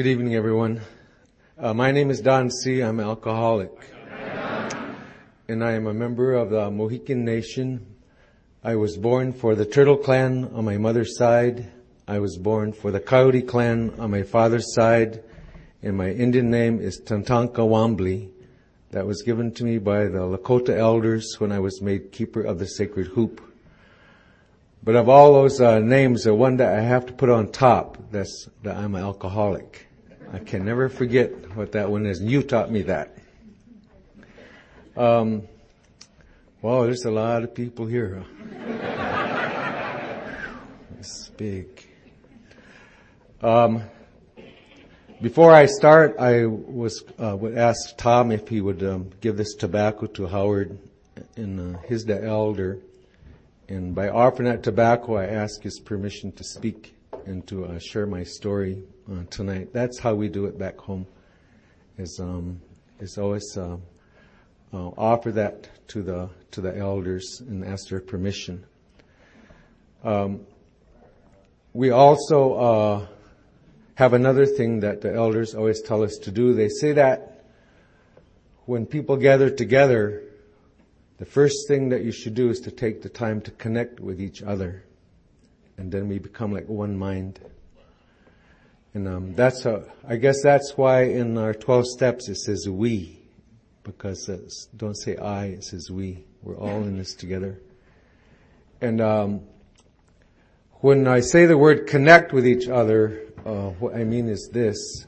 Good evening, everyone. Uh, my name is Don C. I'm an alcoholic. And I am a member of the Mohican Nation. I was born for the Turtle Clan on my mother's side. I was born for the Coyote Clan on my father's side. And my Indian name is Tantanka Wambly. That was given to me by the Lakota elders when I was made keeper of the sacred hoop. But of all those uh, names, the one that I have to put on top, that's that I'm an alcoholic. I can never forget what that one is. And you taught me that. Um, wow, there's a lot of people here. it's big. Um, before I start, I was uh, would ask Tom if he would um, give this tobacco to Howard and uh, his the elder. And by offering that tobacco, I ask his permission to speak and to uh, share my story uh, tonight. That's how we do it back home. Is um, is always uh, uh, offer that to the to the elders and ask their permission. Um, we also uh, have another thing that the elders always tell us to do. They say that when people gather together, the first thing that you should do is to take the time to connect with each other. And then we become like one mind. And um, that's I guess that's why in our 12 steps it says we. Because don't say I, it says we. We're all in this together. And um, when I say the word connect with each other, uh, what I mean is this.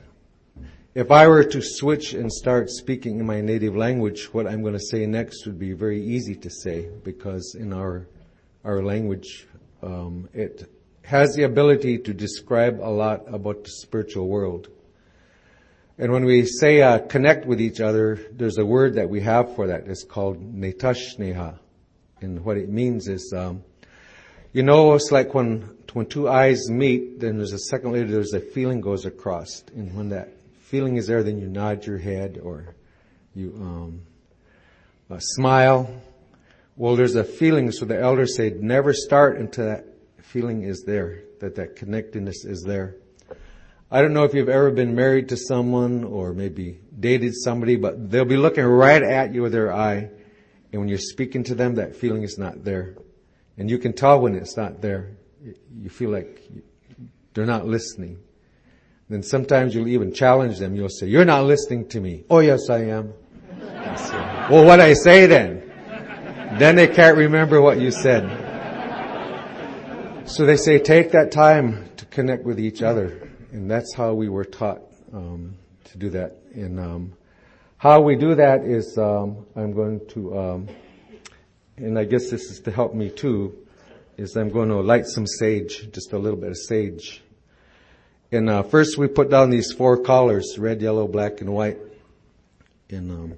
If I were to switch and start speaking in my native language, what I'm going to say next would be very easy to say because in our our language, um, it has the ability to describe a lot about the spiritual world. And when we say uh, connect with each other, there's a word that we have for that. It's called netashneha, and what it means is, um, you know, it's like when when two eyes meet, then there's a second later, there's a feeling goes across, and when that feeling is there, then you nod your head or you um, uh, smile. Well, there's a feeling, so the elders say never start until that feeling is there, that that connectedness is there. I don't know if you've ever been married to someone or maybe dated somebody, but they'll be looking right at you with their eye, and when you're speaking to them, that feeling is not there. And you can tell when it's not there. You feel like they're not listening. Then sometimes you'll even challenge them. You'll say, you're not listening to me. Oh yes, I am. I say, well, what I say then? Then they can't remember what you said. So they say, take that time to connect with each other. And that's how we were taught um, to do that. And um, how we do that is um, I'm going to, um, and I guess this is to help me too, is I'm going to light some sage, just a little bit of sage and uh, first we put down these four colors, red, yellow, black, and white. And um,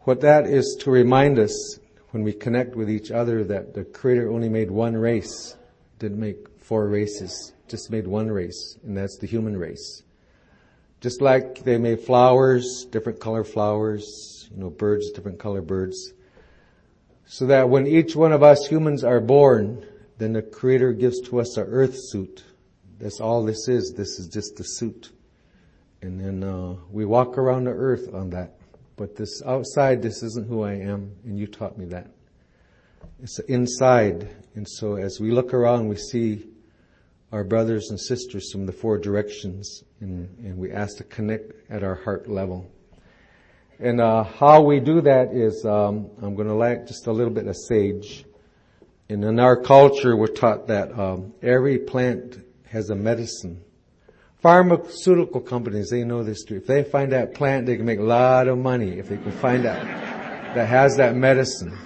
what that is to remind us when we connect with each other that the Creator only made one race, didn't make four races, just made one race, and that's the human race. Just like they made flowers, different color flowers, you know, birds, different color birds. So that when each one of us humans are born, then the Creator gives to us a earth suit that's all this is. This is just the suit. And then uh, we walk around the earth on that. But this outside, this isn't who I am, and you taught me that. It's inside. And so as we look around, we see our brothers and sisters from the four directions, and, and we ask to connect at our heart level. And uh, how we do that is, um, I'm going to light just a little bit of sage. And in our culture, we're taught that um, every plant has a medicine. Pharmaceutical companies, they know this too. If they find that plant, they can make a lot of money if they can find that that has that medicine.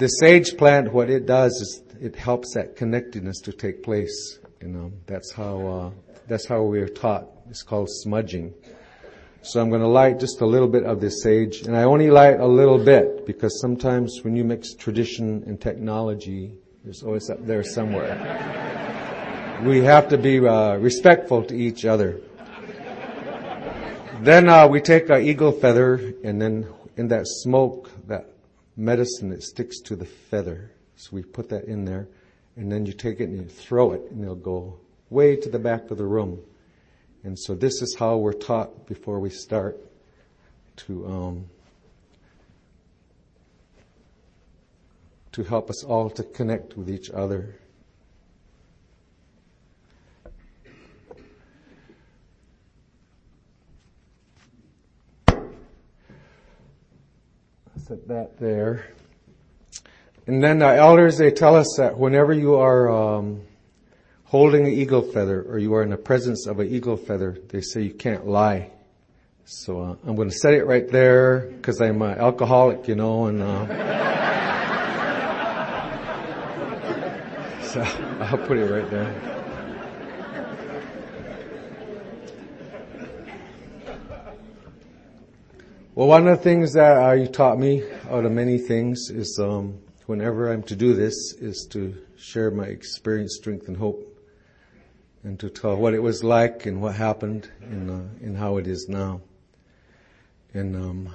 The sage plant, what it does is it helps that connectedness to take place. You know, that's how uh, that's how we are taught. It's called smudging. So I'm going to light just a little bit of this sage, and I only light a little bit because sometimes when you mix tradition and technology, there's always up there somewhere we have to be uh, respectful to each other. Then uh, we take our eagle feather, and then in that smoke, that medicine, that sticks to the feather. So we put that in there, and then you take it and you throw it, and it'll go way to the back of the room. And so this is how we're taught before we start to um, to help us all to connect with each other. Set that there. And then the elders, they tell us that whenever you are um, holding an eagle feather or you are in the presence of an eagle feather, they say you can't lie. So uh, I'm going to set it right there because I'm an alcoholic, you know, and uh, so I'll put it right there. Well, one of the things that uh, you taught me out of many things is um, whenever I'm to do this is to share my experience, strength, and hope, and to tell what it was like and what happened and, uh, and how it is now. And um,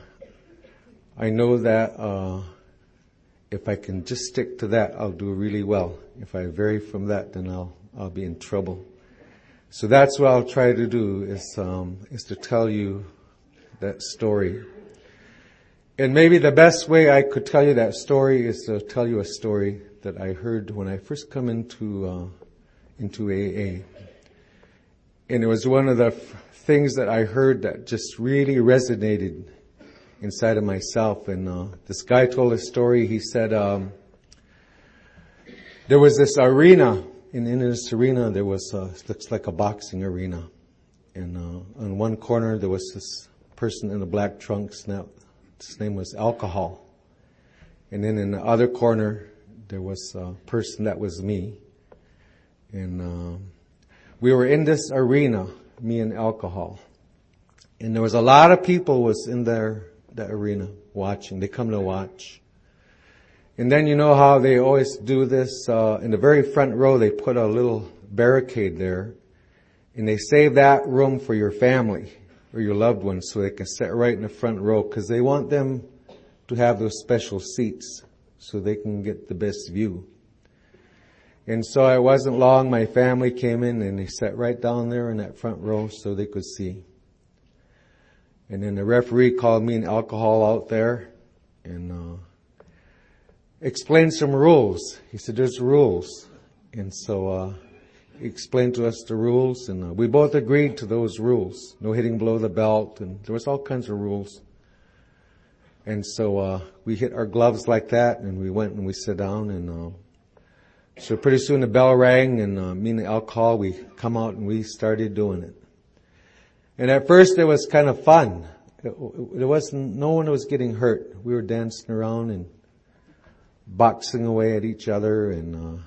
I know that uh, if I can just stick to that, I'll do really well. If I vary from that, then I'll I'll be in trouble. So that's what I'll try to do is um, is to tell you that story. And maybe the best way I could tell you that story is to tell you a story that I heard when I first come into uh, into AA. And it was one of the f- things that I heard that just really resonated inside of myself. And uh, this guy told a story. He said um, there was this arena, and in this arena there was looks like a boxing arena. And uh, on one corner there was this person in a black trunks. Now, his name was Alcohol. And then in the other corner, there was a person that was me. And uh, we were in this arena, me and Alcohol. And there was a lot of people was in there, that arena watching. They come to watch. And then you know how they always do this, uh, in the very front row they put a little barricade there and they save that room for your family or your loved ones so they can sit right in the front row because they want them to have those special seats so they can get the best view. And so it wasn't long, my family came in and they sat right down there in that front row so they could see. And then the referee called me and alcohol out there and uh, explained some rules. He said, there's rules. And so uh, explained to us the rules, and uh, we both agreed to those rules. No hitting below the belt, and there was all kinds of rules. And so uh, we hit our gloves like that, and we went and we sat down, and uh, so pretty soon the bell rang, and uh, me and the alcohol, we come out and we started doing it. And at first it was kind of fun. It, wasn't, no one was getting hurt. We were dancing around and boxing away at each other, and uh,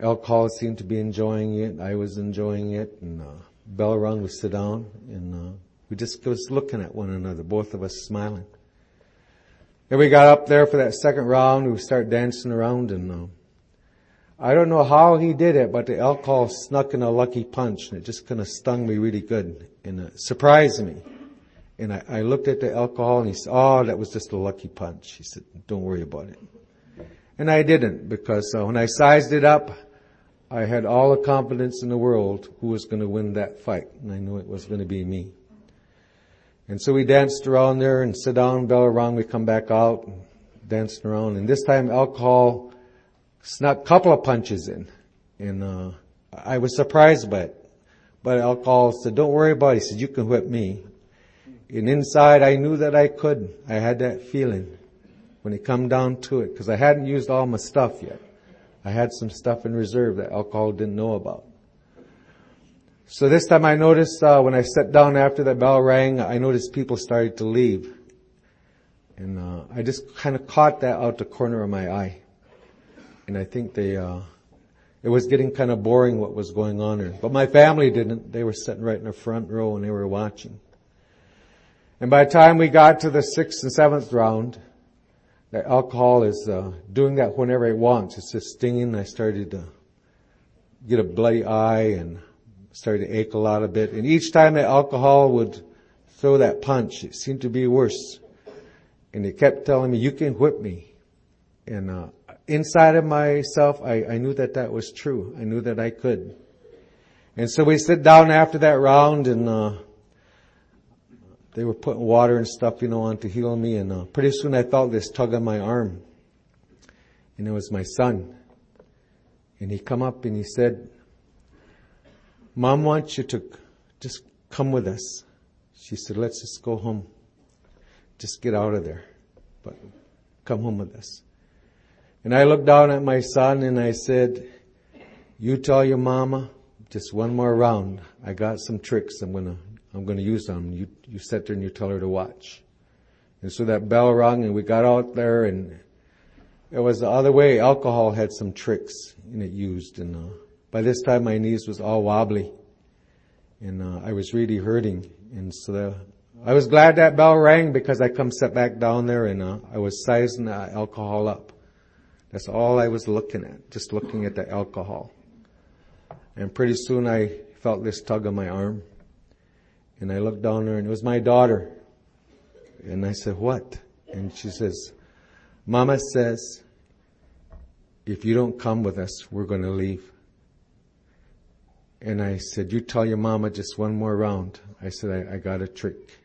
Alcohol seemed to be enjoying it. I was enjoying it. And uh, bell rung, we sit down, and uh, we just was looking at one another, both of us smiling. And we got up there for that second round. We start dancing around, and uh, I don't know how he did it, but the alcohol snuck in a lucky punch, and it just kind of stung me really good, and it surprised me. And I, I looked at the alcohol, and he said, "Oh, that was just a lucky punch." He said, "Don't worry about it." And I didn't because uh, when I sized it up, I had all the confidence in the world who was going to win that fight, and I knew it was going to be me. And so we danced around there and sit down, bell around, we come back out, and danced around, and this time alcohol snuck a couple of punches in, and uh, I was surprised by it. But alcohol said, "Don't worry about it." He said, "You can whip me." And inside, I knew that I could. I had that feeling when it come down to it, because I hadn't used all my stuff yet. I had some stuff in reserve that alcohol didn't know about. So this time I noticed uh, when I sat down after that bell rang, I noticed people started to leave, and uh, I just kind of caught that out the corner of my eye, and I think they. Uh, it was getting kind of boring what was going on there. But my family didn't. They were sitting right in the front row and they were watching. And by the time we got to the sixth and seventh round, that alcohol is uh, doing that whenever it wants. It's just stinging. I started to get a bloody eye and started to ache a lot a bit. And each time that alcohol would throw that punch, it seemed to be worse. And it kept telling me, "You can whip me." And uh, inside of myself, I, I knew that that was true. I knew that I could. And so we sit down after that round and, uh, they were putting water and stuff, you know, on to heal me and, uh, pretty soon I felt this tug on my arm. And it was my son. And he come up and he said, Mom wants you to just come with us. She said, let's just go home. Just get out of there. But come home with us. And I looked down at my son and I said, you tell your mama just one more round. I got some tricks I'm gonna, I'm gonna use them. You, you sit there and you tell her to watch. And so that bell rung and we got out there and it was the other way. Alcohol had some tricks in it used and, uh, by this time my knees was all wobbly and, uh, I was really hurting. And so the, I was glad that bell rang because I come set back down there and, uh, I was sizing the alcohol up. That's all I was looking at, just looking at the alcohol. And pretty soon I felt this tug on my arm. And I looked down there and it was my daughter. And I said, what? And she says, Mama says, if you don't come with us, we're going to leave. And I said, you tell your mama just one more round. I said, I, I got a trick.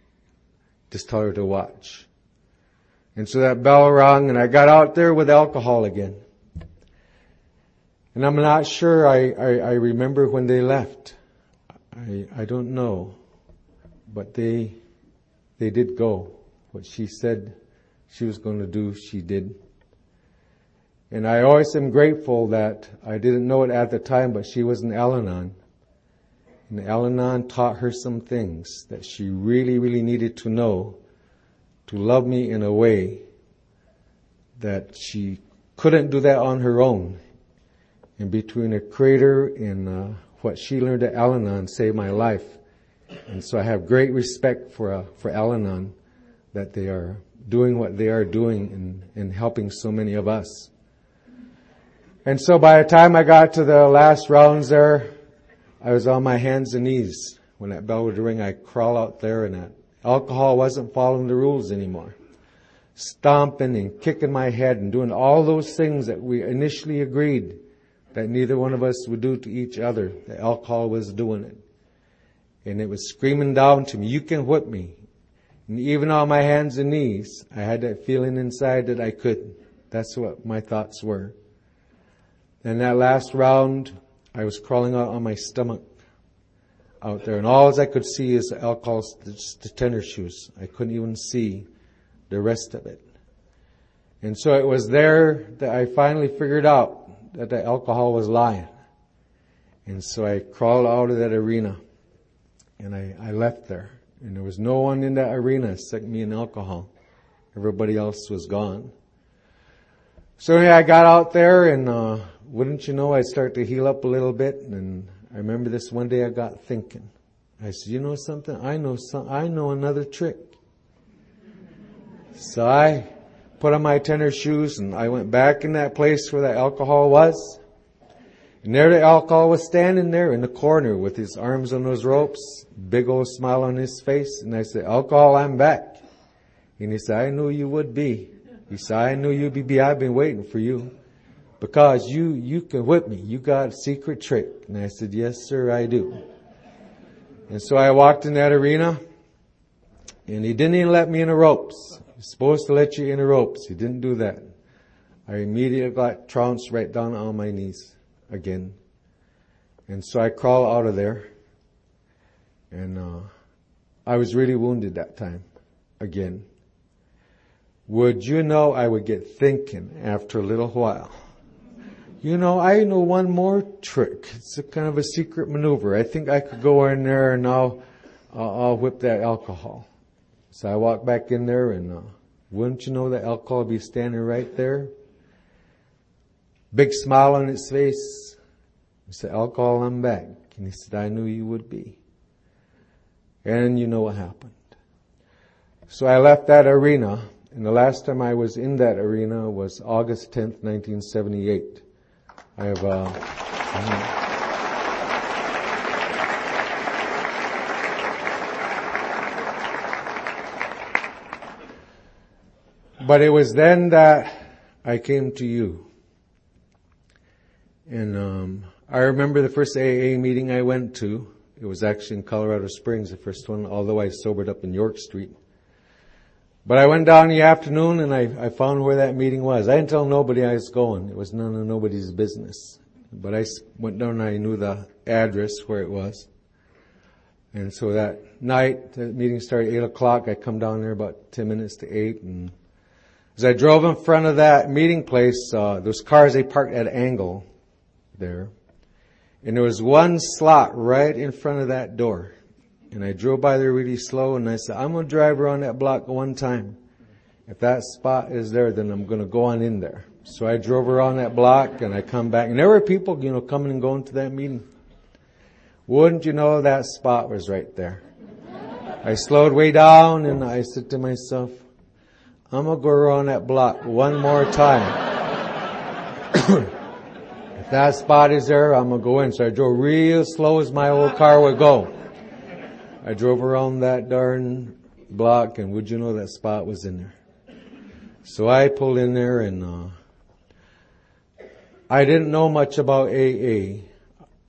Just tell her to watch. And so that bell rang and I got out there with alcohol again. And I'm not sure I, I, I remember when they left. I, I don't know. But they, they did go. What she said she was going to do, she did. And I always am grateful that I didn't know it at the time, but she was an Al-Anon. And Al-Anon taught her some things that she really, really needed to know to love me in a way that she couldn't do that on her own. And between a creator and uh, what she learned at Al-Anon saved my life. And so I have great respect for uh, for Al-Anon that they are doing what they are doing and, and helping so many of us. And so by the time I got to the last rounds there, I was on my hands and knees. When that bell would ring, I'd crawl out there and that alcohol wasn't following the rules anymore. Stomping and kicking my head and doing all those things that we initially agreed that neither one of us would do to each other. The alcohol was doing it. And it was screaming down to me, you can whip me. And even on my hands and knees, I had that feeling inside that I couldn't. That's what my thoughts were. And that last round, I was crawling out on my stomach out there, and all I could see is the alcohol, the tennis shoes. I couldn't even see the rest of it. And so it was there that I finally figured out that the alcohol was lying. And so I crawled out of that arena and I, I left there. And there was no one in that arena except me and alcohol. Everybody else was gone. So yeah, I got out there and, uh, wouldn't you know, I started to heal up a little bit. And I remember this one day I got thinking. I said, you know something? I know some, I know another trick. So I put on my tennis shoes and I went back in that place where that alcohol was. And there the alcohol was standing there in the corner with his arms on those ropes, big old smile on his face. And I said, alcohol, I'm back. And he said, I knew you would be. He said, I knew you'd be, I've been waiting for you. Because you, you can whip me. You got a secret trick. And I said, yes sir, I do. And so I walked in that arena and he didn't even let me in the ropes. He's supposed to let you in the ropes. He didn't do that. I immediately got trounced right down on my knees again. And so I crawled out of there. And uh, I was really wounded that time again. Would you know I would get thinking after a little while. You know, I know one more trick. It's a kind of a secret maneuver. I think I could go in there and I'll, I'll whip that alcohol. So I walked back in there and, uh, wouldn't you know that alcohol be standing right there? Big smile on his face. He said, alcohol, I'm back. And he said, I knew you would be. And you know what happened. So I left that arena, and the last time I was in that arena was August 10th, 1978. I have, uh, But it was then that I came to you. And um, I remember the first AA meeting I went to. It was actually in Colorado Springs, the first one, although I sobered up in York Street. But I went down in the afternoon and I, I found where that meeting was. I didn't tell nobody I was going. It was none of nobody's business. But I went down and I knew the address where it was. And so that night, the meeting started at 8 o'clock. I come down there about 10 minutes to 8 and as I drove in front of that meeting place, uh, those cars, they parked at an angle there. And there was one slot right in front of that door. And I drove by there really slow and I said, I'm going to drive around that block one time. If that spot is there, then I'm going to go on in there. So I drove around that block and I come back and there were people, you know, coming and going to that meeting. Wouldn't you know that spot was right there? I slowed way down and I said to myself, I'm gonna go around that block one more time. that spot is there, I'm gonna go in. So I drove real slow as my old car would go. I drove around that darn block and would you know that spot was in there. So I pulled in there and, uh, I didn't know much about AA.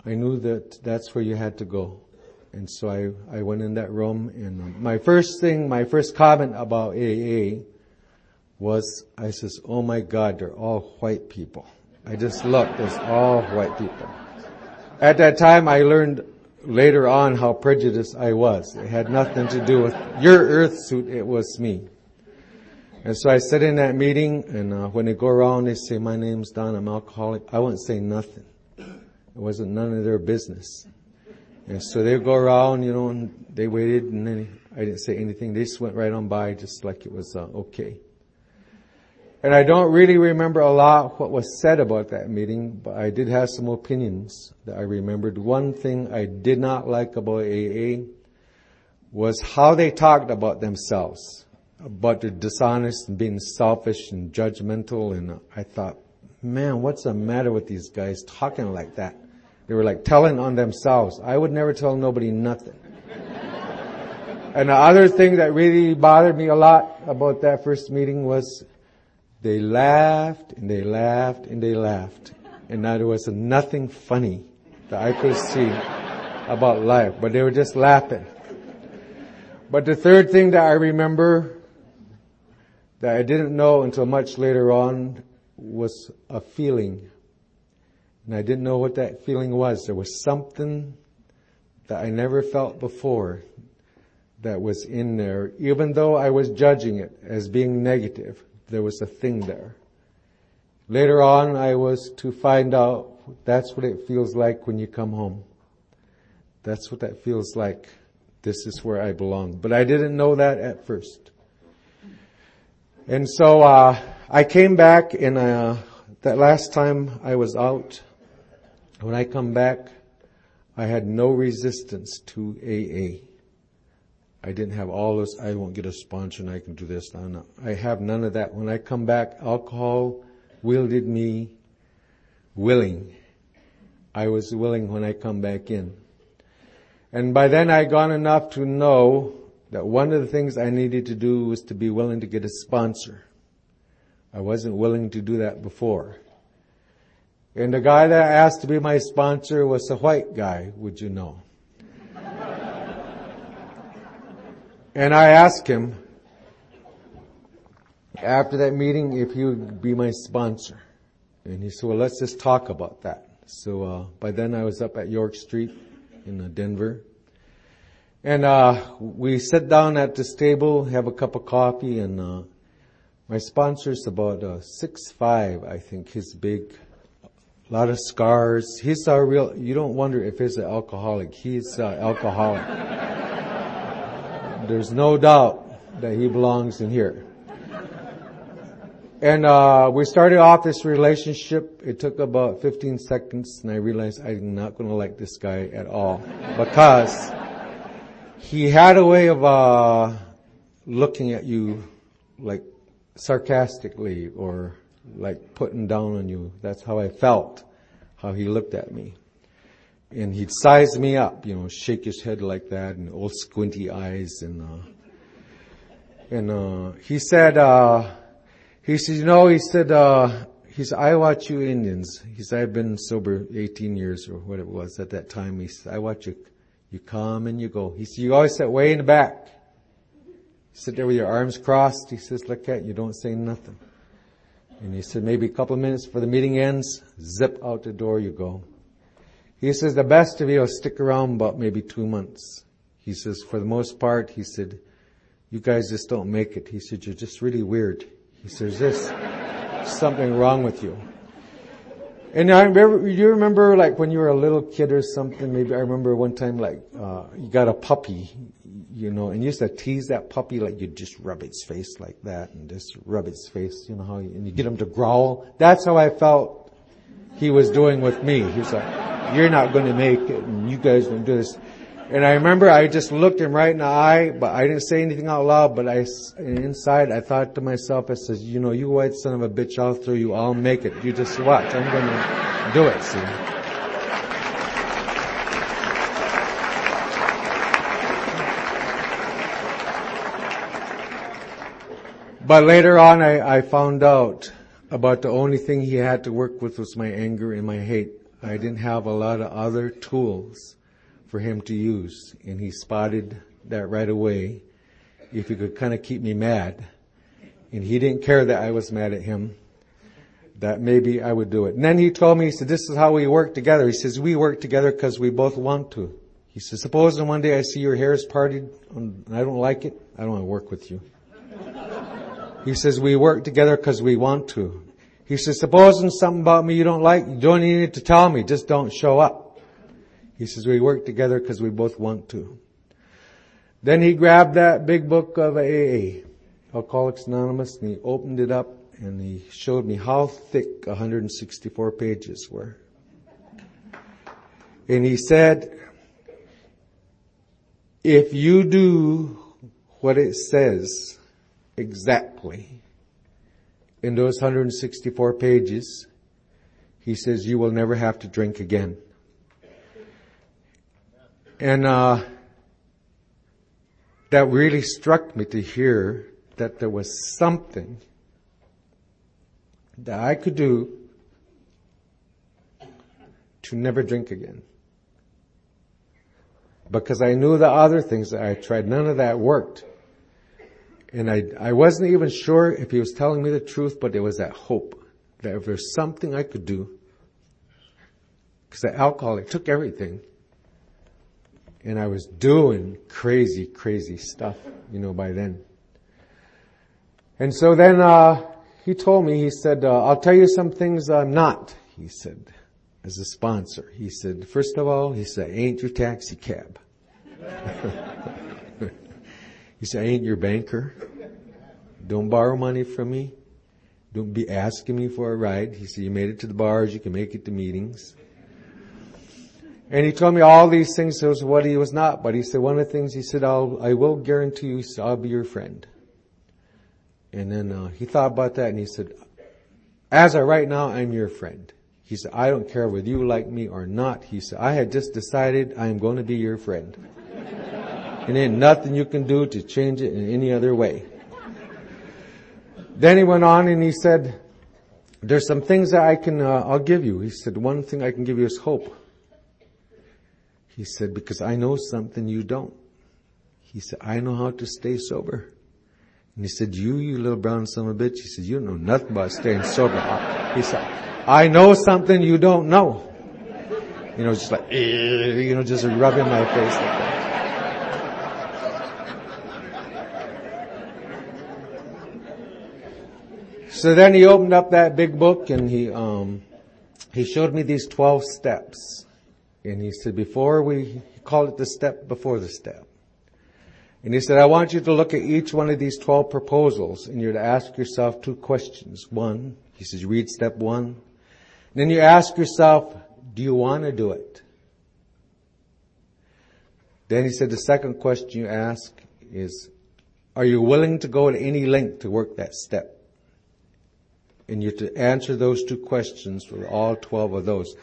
I knew that that's where you had to go. And so I, I went in that room and um, my first thing, my first comment about AA was, I says, oh my God, they're all white people. I just looked, there's all white people. At that time I learned later on how prejudiced I was. It had nothing to do with your earth suit, it was me. And so I sat in that meeting and uh, when they go around they say, my name's Don, I'm alcoholic. I wouldn't say nothing. It wasn't none of their business. And so they go around, you know, and they waited and then I didn't say anything. They just went right on by just like it was uh, okay. And I don't really remember a lot what was said about that meeting, but I did have some opinions that I remembered. One thing I did not like about AA was how they talked about themselves, about their dishonest and being selfish and judgmental. And I thought, man, what's the matter with these guys talking like that? They were like telling on themselves. I would never tell nobody nothing. and the other thing that really bothered me a lot about that first meeting was they laughed and they laughed and they laughed. And now there was nothing funny that I could see about life, but they were just laughing. But the third thing that I remember that I didn't know until much later on was a feeling. And I didn't know what that feeling was. There was something that I never felt before that was in there, even though I was judging it as being negative there was a thing there. Later on, I was to find out that's what it feels like when you come home. That's what that feels like. This is where I belong. But I didn't know that at first. And so, uh, I came back and, uh, that last time I was out, when I come back, I had no resistance to AA. I didn't have all this, I won't get a sponsor and I can do this. No, no. I have none of that. When I come back, alcohol wielded me willing. I was willing when I come back in. And by then I gone enough to know that one of the things I needed to do was to be willing to get a sponsor. I wasn't willing to do that before. And the guy that I asked to be my sponsor was a white guy, would you know. And I asked him after that meeting if he would be my sponsor. And he said, well, let's just talk about that. So, uh, by then I was up at York Street in uh, Denver. And, uh, we sit down at this table, have a cup of coffee, and, uh, my sponsor's about, uh, six five, I think. He's big. A lot of scars. He's a real, you don't wonder if he's an alcoholic. He's uh, alcoholic. There's no doubt that he belongs in here. And uh, we started off this relationship. It took about 15 seconds, and I realized I'm not going to like this guy at all because he had a way of uh, looking at you like sarcastically or like putting down on you. That's how I felt, how he looked at me and he'd size me up, you know, shake his head like that and old squinty eyes and, uh, and, uh, he said, uh, he said, you know, he said, uh, he said, I watch you Indians. He said, I've been sober 18 years or what it was at that time. He said, I watch you. You come and you go. He said, you always sit way in the back. sit there with your arms crossed. He says, look at you. Don't say nothing. And he said, maybe a couple of minutes before the meeting ends, zip out the door you go. He says, the best of you will stick around about maybe two months. He says, for the most part, he said, you guys just don't make it. He said, you're just really weird. He says, this, something wrong with you. And I remember, you remember like when you were a little kid or something, maybe I remember one time like, uh, you got a puppy, you know, and you used to tease that puppy like you just rub its face like that and just rub its face, you know how, you, and you get him to growl. That's how I felt he was doing with me. He was like, you're not going to make it and you guys don't do this. And I remember I just looked him right in the eye, but I didn't say anything out loud, but I, inside I thought to myself, I said, you know, you white son of a bitch, I'll throw you, I'll make it. You just watch. I'm gonna do it, see. But later on I, I found out about the only thing he had to work with was my anger and my hate. I didn't have a lot of other tools for him to use. And he spotted that right away. If he could kind of keep me mad. And he didn't care that I was mad at him. That maybe I would do it. And then he told me, he said, this is how we work together. He says, we work together because we both want to. He says, suppose one day I see your hair is parted and I don't like it. I don't want to work with you. He says, we work together because we want to. He says, supposing something about me you don't like, you don't need to tell me, just don't show up. He says, we work together because we both want to. Then he grabbed that big book of AA, Alcoholics Anonymous, and he opened it up and he showed me how thick 164 pages were. And he said, if you do what it says exactly in those 164 pages, he says you will never have to drink again. And uh, that really struck me to hear that there was something that I could do to never drink again. Because I knew the other things that I tried, none of that worked. And I, I wasn't even sure if he was telling me the truth, but there was that hope that if there's something I could do, because the alcohol, it took everything and I was doing crazy, crazy stuff, you know, by then. And so then, uh, he told me, he said, uh, I'll tell you some things I'm not, he said, as a sponsor. He said, first of all, he said, ain't your taxi cab. he said, I ain't your banker. Don't borrow money from me. Don't be asking me for a ride. He said, you made it to the bars, you can make it to meetings. And he told me all these things was what he was not, but he said one of the things he said, I'll, I will guarantee you, I'll be your friend. And then uh, he thought about that and he said, as of right now, I'm your friend. He said, I don't care whether you like me or not. He said, I had just decided I am going to be your friend. And ain't nothing you can do to change it in any other way. Then he went on and he said, there's some things that I can, uh, I'll give you. He said, one thing I can give you is hope. He said, because I know something you don't. He said, I know how to stay sober. And he said, you, you little brown son of a bitch. He said, you know nothing about staying sober. He said, I know something you don't know. You know, just like, you know, just rubbing my face like So then he opened up that big book and he, um, he showed me these 12 steps. And he said, before we, he called it the step before the step. And he said, I want you to look at each one of these 12 proposals and you're to ask yourself two questions. One, he says, read step one. Then you ask yourself, do you want to do it? Then he said, the second question you ask is, are you willing to go to any length to work that step? And you're to answer those two questions for all 12 of those.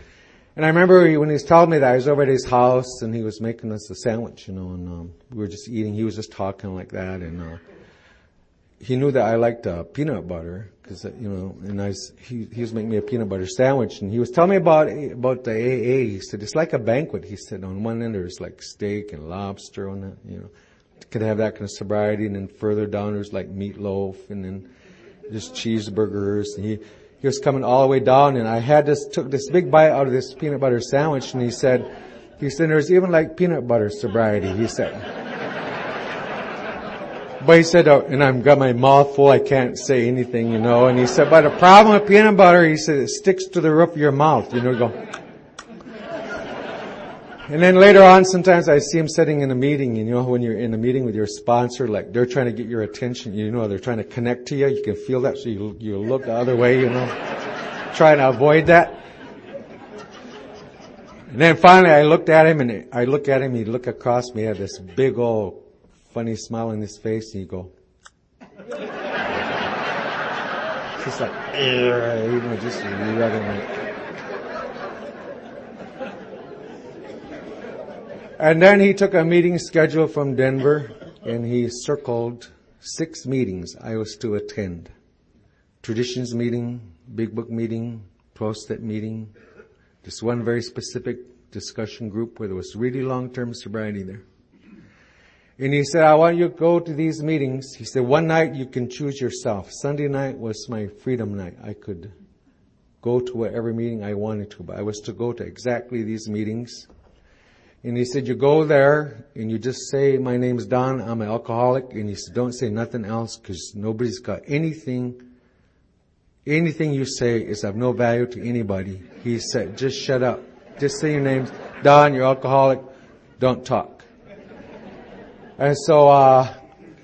And I remember when he was telling me that, I was over at his house and he was making us a sandwich, you know, and um, we were just eating. He was just talking like that, and uh, he knew that I liked uh, peanut butter because uh, you know, and I was, he he was making me a peanut butter sandwich, and he was telling me about about the AA. He said it's like a banquet. He said on one end there's like steak and lobster on that, you know, could have that kind of sobriety, and then further down there's like meatloaf, and then just cheeseburgers. And he he was coming all the way down, and I had this took this big bite out of this peanut butter sandwich, and he said, he said there's even like peanut butter sobriety. He said. But he said, oh, and I've got my mouth full, I can't say anything, you know. And he said, but the problem with peanut butter, he said, it sticks to the roof of your mouth, you know, go. And then later on, sometimes I see him sitting in a meeting, you know, when you're in a meeting with your sponsor, like they're trying to get your attention, you know, they're trying to connect to you, you can feel that, so you, you look the other way, you know, trying to avoid that. And then finally I looked at him and I look at him, he looked across me, he had this big old funny smile on his face, and you go, just like, you know, just rubbing it. And then he took a meeting schedule from Denver, and he circled six meetings I was to attend. Traditions meeting, Big Book meeting, 12-step meeting, this one very specific discussion group where there was really long-term sobriety there. And he said, I want you to go to these meetings. He said, one night you can choose yourself. Sunday night was my freedom night. I could go to whatever meeting I wanted to, but I was to go to exactly these meetings. And he said, you go there and you just say, my name's Don, I'm an alcoholic. And he said, don't say nothing else because nobody's got anything, anything you say is of no value to anybody. He said, just shut up. Just say your names. Don, you're alcoholic. Don't talk. And so, uh,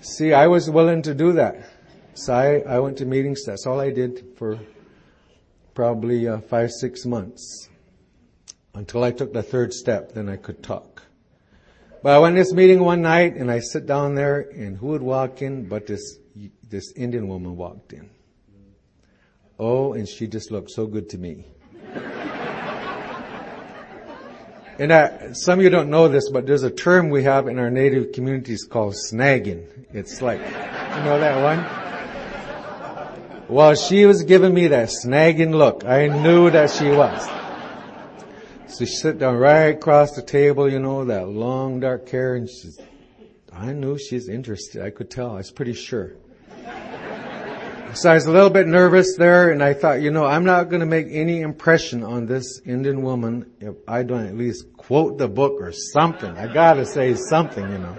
see, I was willing to do that. So I, I went to meetings. That's all I did for probably uh, five, six months until I took the third step. Then I could talk. But I went to this meeting one night and I sit down there and who would walk in but this, this Indian woman walked in. Oh, and she just looked so good to me. And uh, some of you don't know this, but there's a term we have in our native communities called snagging. It's like, you know that one? Well, she was giving me that snagging look. I knew that she was. So she sat down right across the table, you know, that long dark hair, and she, I knew she's interested. I could tell. I was pretty sure. So I was a little bit nervous there, and I thought, you know, I'm not going to make any impression on this Indian woman if I don't at least quote the book or something. I got to say something, you know.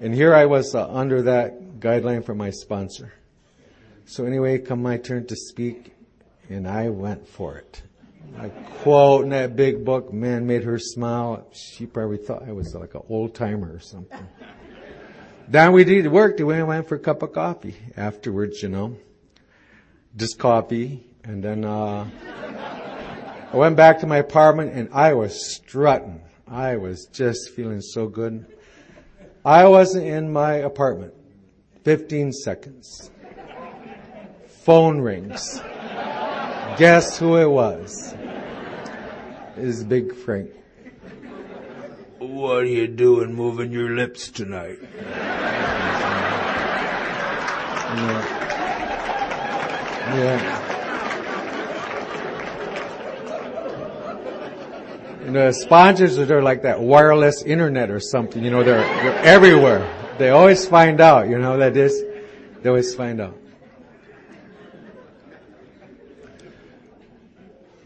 And here I was uh, under that guideline from my sponsor. So anyway, come my turn to speak, and I went for it. I quote in that big book, man, made her smile. She probably thought I was like an old timer or something. then we did work. We went for a cup of coffee afterwards, you know just coffee, and then uh, I went back to my apartment and I was strutting. I was just feeling so good. I wasn't in my apartment. 15 seconds. Phone rings. Guess who it was? Is Big Frank. What are you doing moving your lips tonight? Yeah. yeah. You know, sponsors are like that wireless internet or something. You know, they're, they're everywhere. They always find out. You know that is. They always find out.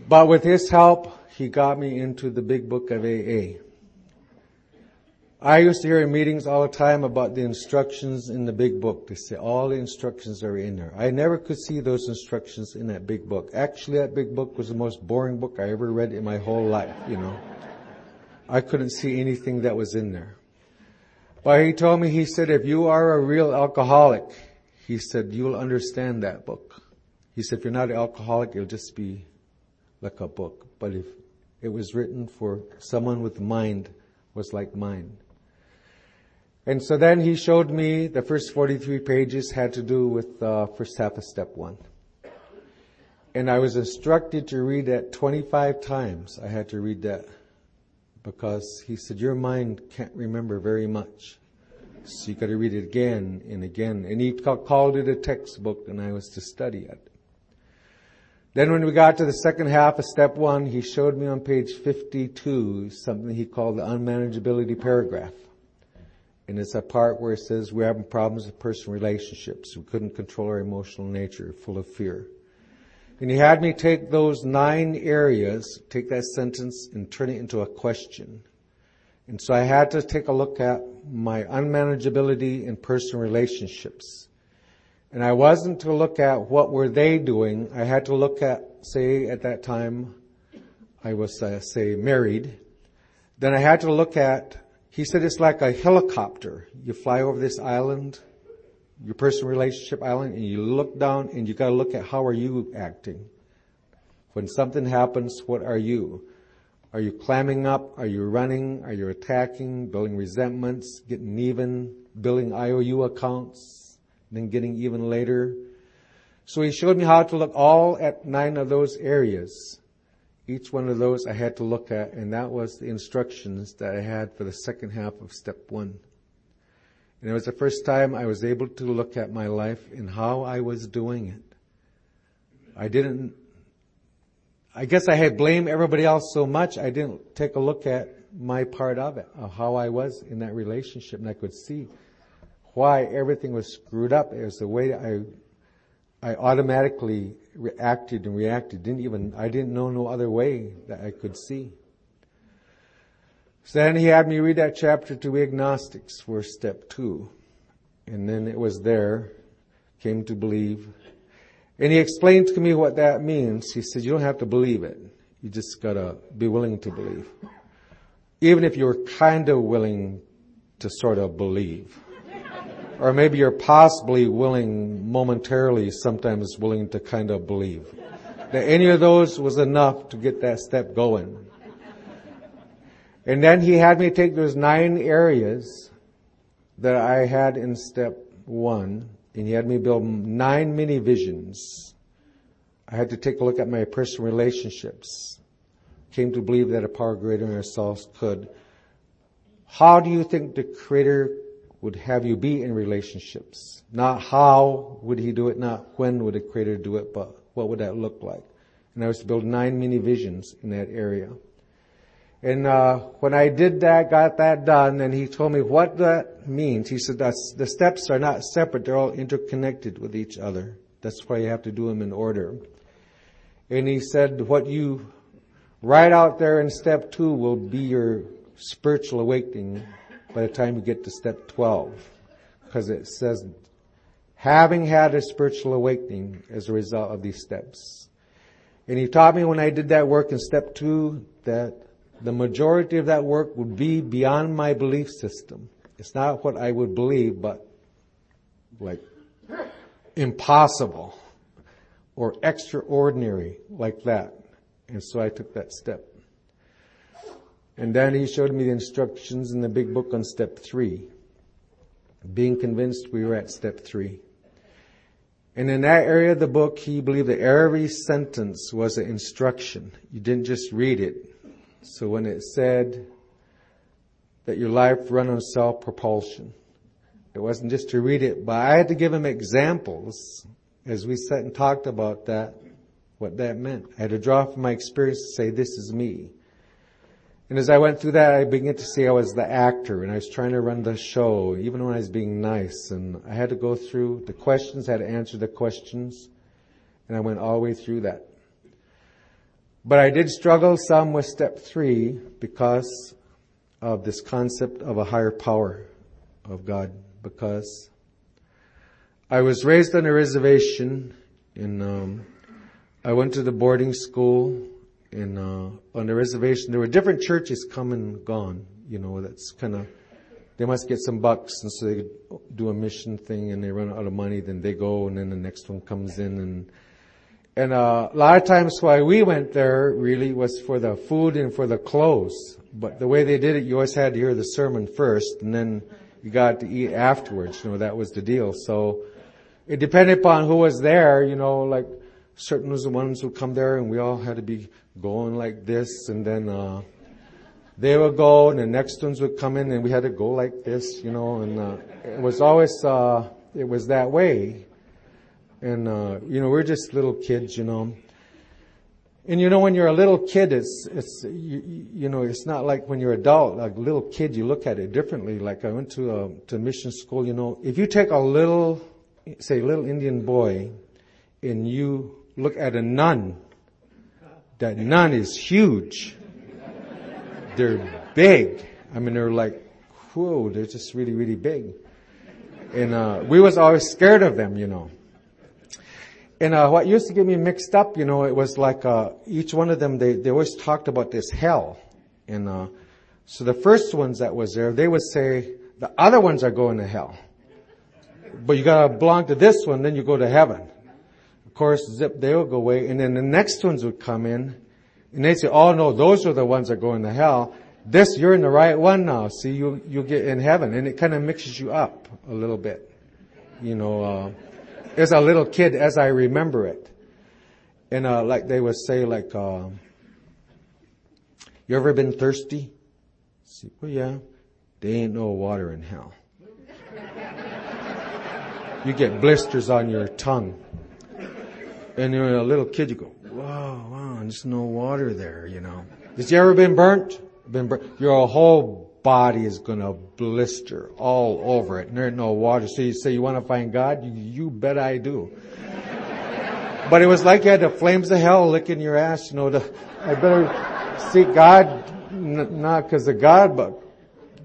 But with his help, he got me into the big book of AA. I used to hear in meetings all the time about the instructions in the big book. They say all the instructions are in there. I never could see those instructions in that big book. Actually, that big book was the most boring book I ever read in my whole life, you know. I couldn't see anything that was in there. But he told me, he said, if you are a real alcoholic, he said, you'll understand that book. He said, if you're not an alcoholic, it'll just be like a book. But if it was written for someone with mind was like mine. And so then he showed me the first 43 pages had to do with the uh, first half of step one. And I was instructed to read that 25 times. I had to read that because he said, your mind can't remember very much. So you got to read it again and again. And he called it a textbook, and I was to study it. Then when we got to the second half of step one, he showed me on page 52 something he called the unmanageability paragraph. And it's a part where it says we're having problems with personal relationships. We couldn't control our emotional nature, full of fear. And he had me take those nine areas, take that sentence and turn it into a question. And so I had to take a look at my unmanageability in personal relationships. And I wasn't to look at what were they doing. I had to look at, say, at that time, I was, uh, say, married. Then I had to look at, he said it's like a helicopter. You fly over this island, your personal relationship island, and you look down and you gotta look at how are you acting. When something happens, what are you? Are you climbing up? Are you running? Are you attacking? Building resentments? Getting even? Building IOU accounts? Then getting even later. So he showed me how to look all at nine of those areas. Each one of those I had to look at, and that was the instructions that I had for the second half of step one. And it was the first time I was able to look at my life and how I was doing it. I didn't, I guess I had blamed everybody else so much, I didn't take a look at my part of it, of how I was in that relationship, and I could see why everything was screwed up. It was the way I, I automatically reacted and reacted. Didn't even, I didn't know no other way that I could see. So then he had me read that chapter to agnostics for step two. And then it was there, came to believe. And he explained to me what that means. He said, you don't have to believe it. You just gotta be willing to believe. Even if you're kind of willing to sort of believe. Or maybe you're possibly willing, momentarily, sometimes willing to kind of believe. That any of those was enough to get that step going. And then he had me take those nine areas that I had in step one, and he had me build nine mini visions. I had to take a look at my personal relationships. Came to believe that a power greater than ourselves could. How do you think the Creator would have you be in relationships. Not how would he do it, not when would the creator do it, but what would that look like? And I was to build nine mini visions in that area. And uh, when I did that, got that done, and he told me what that means. He said that the steps are not separate; they're all interconnected with each other. That's why you have to do them in order. And he said, what you write out there in step two will be your spiritual awakening by the time you get to step 12. Because it says, having had a spiritual awakening as a result of these steps. And he taught me when I did that work in step two that the majority of that work would be beyond my belief system. It's not what I would believe, but like impossible or extraordinary like that. And so I took that step. And then he showed me the instructions in the big book on step three. Being convinced we were at step three. And in that area of the book, he believed that every sentence was an instruction. You didn't just read it. So when it said that your life run on self-propulsion, it wasn't just to read it, but I had to give him examples as we sat and talked about that, what that meant. I had to draw from my experience to say, this is me. And as I went through that, I began to see I was the actor and I was trying to run the show, even when I was being nice. And I had to go through the questions, I had to answer the questions, and I went all the way through that. But I did struggle some with step three because of this concept of a higher power of God, because I was raised on a reservation and um, I went to the boarding school in uh, on the reservation. There were different churches come and gone. You know, that's kind of they must get some bucks, and so they could do a mission thing, and they run out of money. Then they go, and then the next one comes in, and and uh, a lot of times why we went there really was for the food and for the clothes. But the way they did it, you always had to hear the sermon first, and then you got to eat afterwards. You know, that was the deal. So it depended upon who was there. You know, like certain was the ones who come there, and we all had to be going like this, and then uh, they would go and the next ones would come in and we had to go like this, you know, and, uh, it was always, uh, it was that way. And, uh, you know, we're just little kids, you know. And you know, when you're a little kid, it's, it's, you, you know, it's not like when you're adult, like a little kid, you look at it differently. Like I went to a, to mission school, you know, if you take a little, say little Indian boy and you look at a nun, that nun is huge. They're big. I mean, they're like, whoa, they're just really, really big. And, uh, we was always scared of them, you know. And uh, what used to get me mixed up, you know, it was like uh, each one of them, they, they always talked about this hell. And uh, so the first ones that was there, they would say, the other ones are going to hell. But you gotta belong to this one, then you go to heaven. Of course, zip, they would go away. And then the next ones would come in, and they'd say, oh no, those are the ones that are going to hell. This, you're in the right one now. See, you, you get in heaven. And it kind of mixes you up a little bit. You know, uh, as a little kid as I remember it. And uh, like they would say, like, uh, you ever been thirsty? See, well, yeah. They ain't no water in hell. you get blisters on your tongue. And you're a little kid, you go, wow, wow, there's no water there, you know. Has you ever been burnt? Been burnt? Your whole body is gonna blister all over it and there's no water. So you say you want to find God? You, you bet I do. but it was like you had the flames of hell licking your ass, you know, the, I better seek God, n- not because of God, but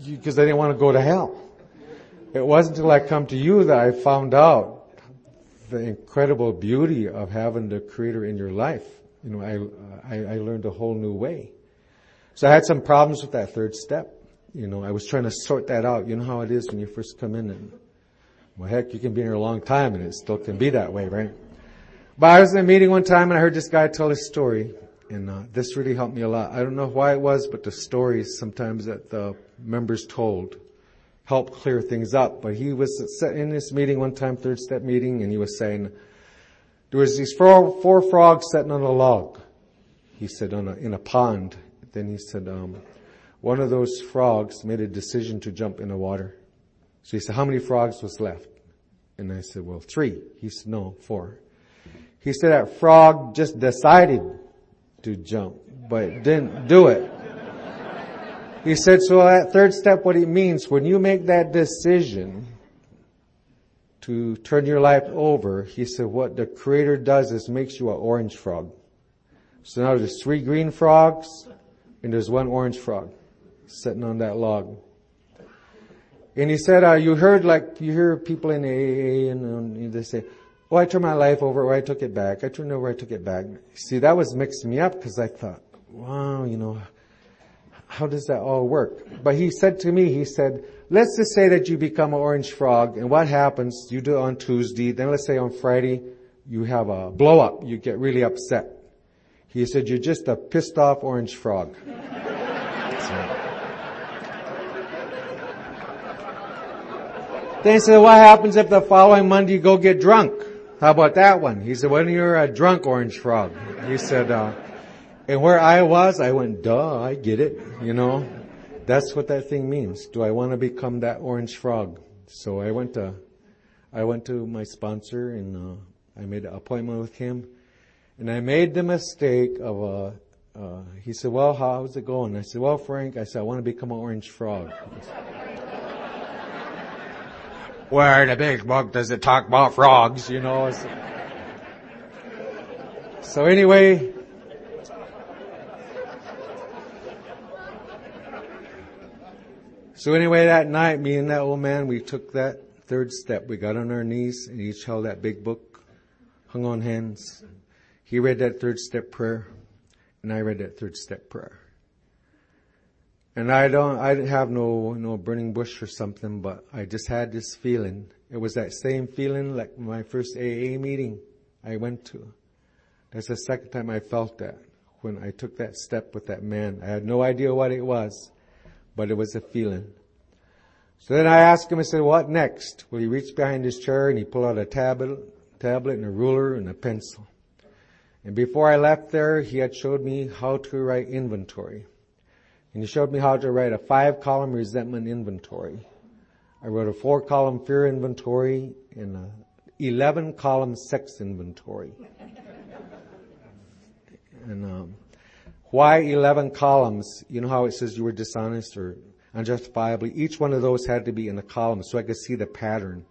because I didn't want to go to hell. It wasn't until I come to you that I found out the incredible beauty of having the creator in your life. You know, I, I, I learned a whole new way. So I had some problems with that third step. You know, I was trying to sort that out. You know how it is when you first come in and, well heck, you can be here a long time and it still can be that way, right? But I was in a meeting one time and I heard this guy tell his story and uh, this really helped me a lot. I don't know why it was, but the stories sometimes that the members told helped clear things up. But he was in this meeting one time, third step meeting, and he was saying, there was these four, four frogs sitting on a log. He said, on a, in a pond. Then he said, um, one of those frogs made a decision to jump in the water. So he said, how many frogs was left? And I said, well, three. He said, no, four. He said that frog just decided to jump, but didn't do it. He said, so that third step, what it means, when you make that decision to turn your life over, he said, what the creator does is makes you an orange frog. So now there's three green frogs and there's one orange frog sitting on that log. And he said, uh, you heard like, you hear people in AA and, and they say, oh, I turned my life over or I took it back. I turned over, I took it back. See, that was mixing me up because I thought, wow, you know, how does that all work? But he said to me, he said, let's just say that you become an orange frog and what happens, you do it on Tuesday, then let's say on Friday, you have a blow up, you get really upset. He said, you're just a pissed off orange frog. Then he said, what happens if the following Monday you go get drunk? How about that one? He said, when you're a drunk orange frog. He said, uh, and where I was, I went, duh, I get it, you know. That's what that thing means. Do I want to become that orange frog? So I went to, I went to my sponsor and, uh, I made an appointment with him and I made the mistake of, uh, uh, he said, well, how's it going? I said, well, Frank, I said, I want to become an orange frog. Where in the big book does it talk about frogs, you know? So anyway, so anyway, that night, me and that old man, we took that third step. We got on our knees and each held that big book, hung on hands. He read that third step prayer and I read that third step prayer. And I don't, I didn't have no, no burning bush or something, but I just had this feeling. It was that same feeling like my first AA meeting I went to. That's the second time I felt that when I took that step with that man. I had no idea what it was, but it was a feeling. So then I asked him, I said, what next? Well, he reached behind his chair and he pulled out a tablet, tablet and a ruler and a pencil. And before I left there, he had showed me how to write inventory. And he showed me how to write a five column resentment inventory. I wrote a four column fear inventory and a 11 column sex inventory. and um, why 11 columns? You know how it says you were dishonest or unjustifiably? Each one of those had to be in a column so I could see the pattern.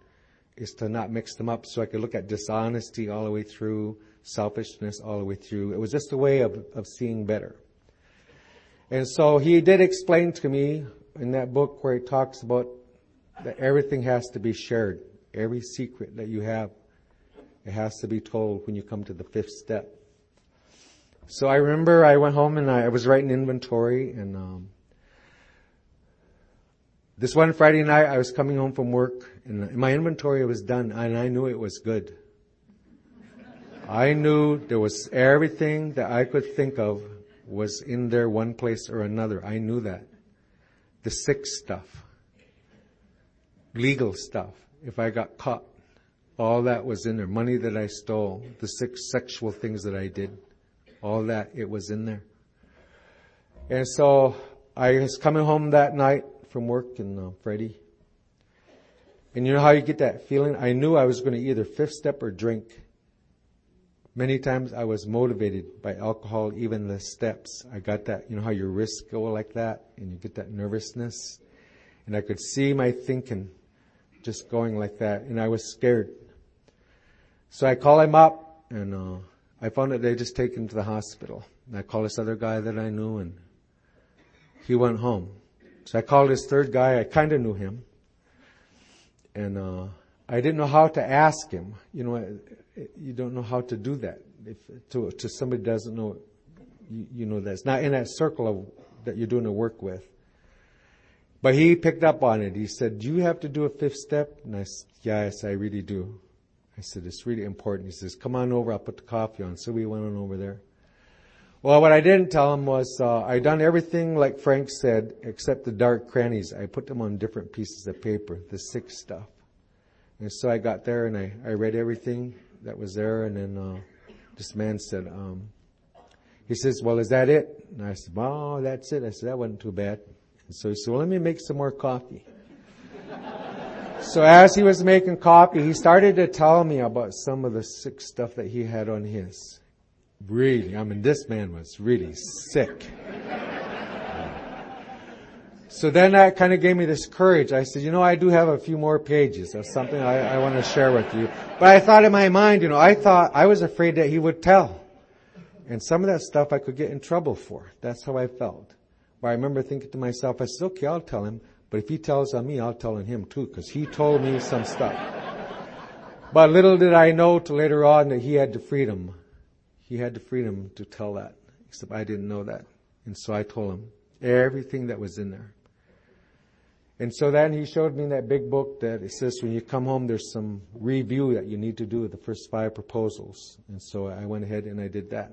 Is to not mix them up so I could look at dishonesty all the way through, selfishness all the way through. It was just a way of, of seeing better. And so he did explain to me in that book where he talks about that everything has to be shared. Every secret that you have, it has to be told when you come to the fifth step. So I remember I went home and I was writing inventory and um, this one Friday night I was coming home from work and my inventory was done and I knew it was good. I knew there was everything that I could think of was in there one place or another. I knew that. The sick stuff. Legal stuff. If I got caught. All that was in there. Money that I stole. The six sexual things that I did. All that, it was in there. And so I was coming home that night from work and uh, Freddie. And you know how you get that feeling? I knew I was going to either fifth step or drink. Many times I was motivated by alcohol, even the steps. I got that, you know how your wrists go like that and you get that nervousness. And I could see my thinking just going like that and I was scared. So I call him up and, uh, I found that they just take him to the hospital. And I called this other guy that I knew and he went home. So I called this third guy. I kind of knew him. And, uh, I didn't know how to ask him. You know, you don't know how to do that. If to, to somebody doesn't know, you, you know that's not in that circle of, that you're doing the work with. But he picked up on it. He said, do you have to do a fifth step? And I said, yes, I really do. I said, it's really important. He says, come on over. I'll put the coffee on. So we went on over there. Well, what I didn't tell him was, uh, I done everything like Frank said, except the dark crannies. I put them on different pieces of paper, the sick stuff. And so I got there and I, I read everything that was there, and then uh, this man said, um, he says, "Well, is that it?" And I said, "Oh, that's it." I said, "That wasn't too bad." And so he said, "Well, let me make some more coffee." So as he was making coffee, he started to tell me about some of the sick stuff that he had on his. Really, I mean, this man was really sick. So then that kind of gave me this courage. I said, you know, I do have a few more pages of something I, I want to share with you. But I thought in my mind, you know, I thought, I was afraid that he would tell. And some of that stuff I could get in trouble for. That's how I felt. But I remember thinking to myself, I said, okay, I'll tell him. But if he tells on me, I'll tell on him too, because he told me some stuff. But little did I know till later on that he had the freedom. He had the freedom to tell that. Except I didn't know that. And so I told him everything that was in there. And so then he showed me that big book that it says when you come home, there's some review that you need to do with the first five proposals. And so I went ahead and I did that.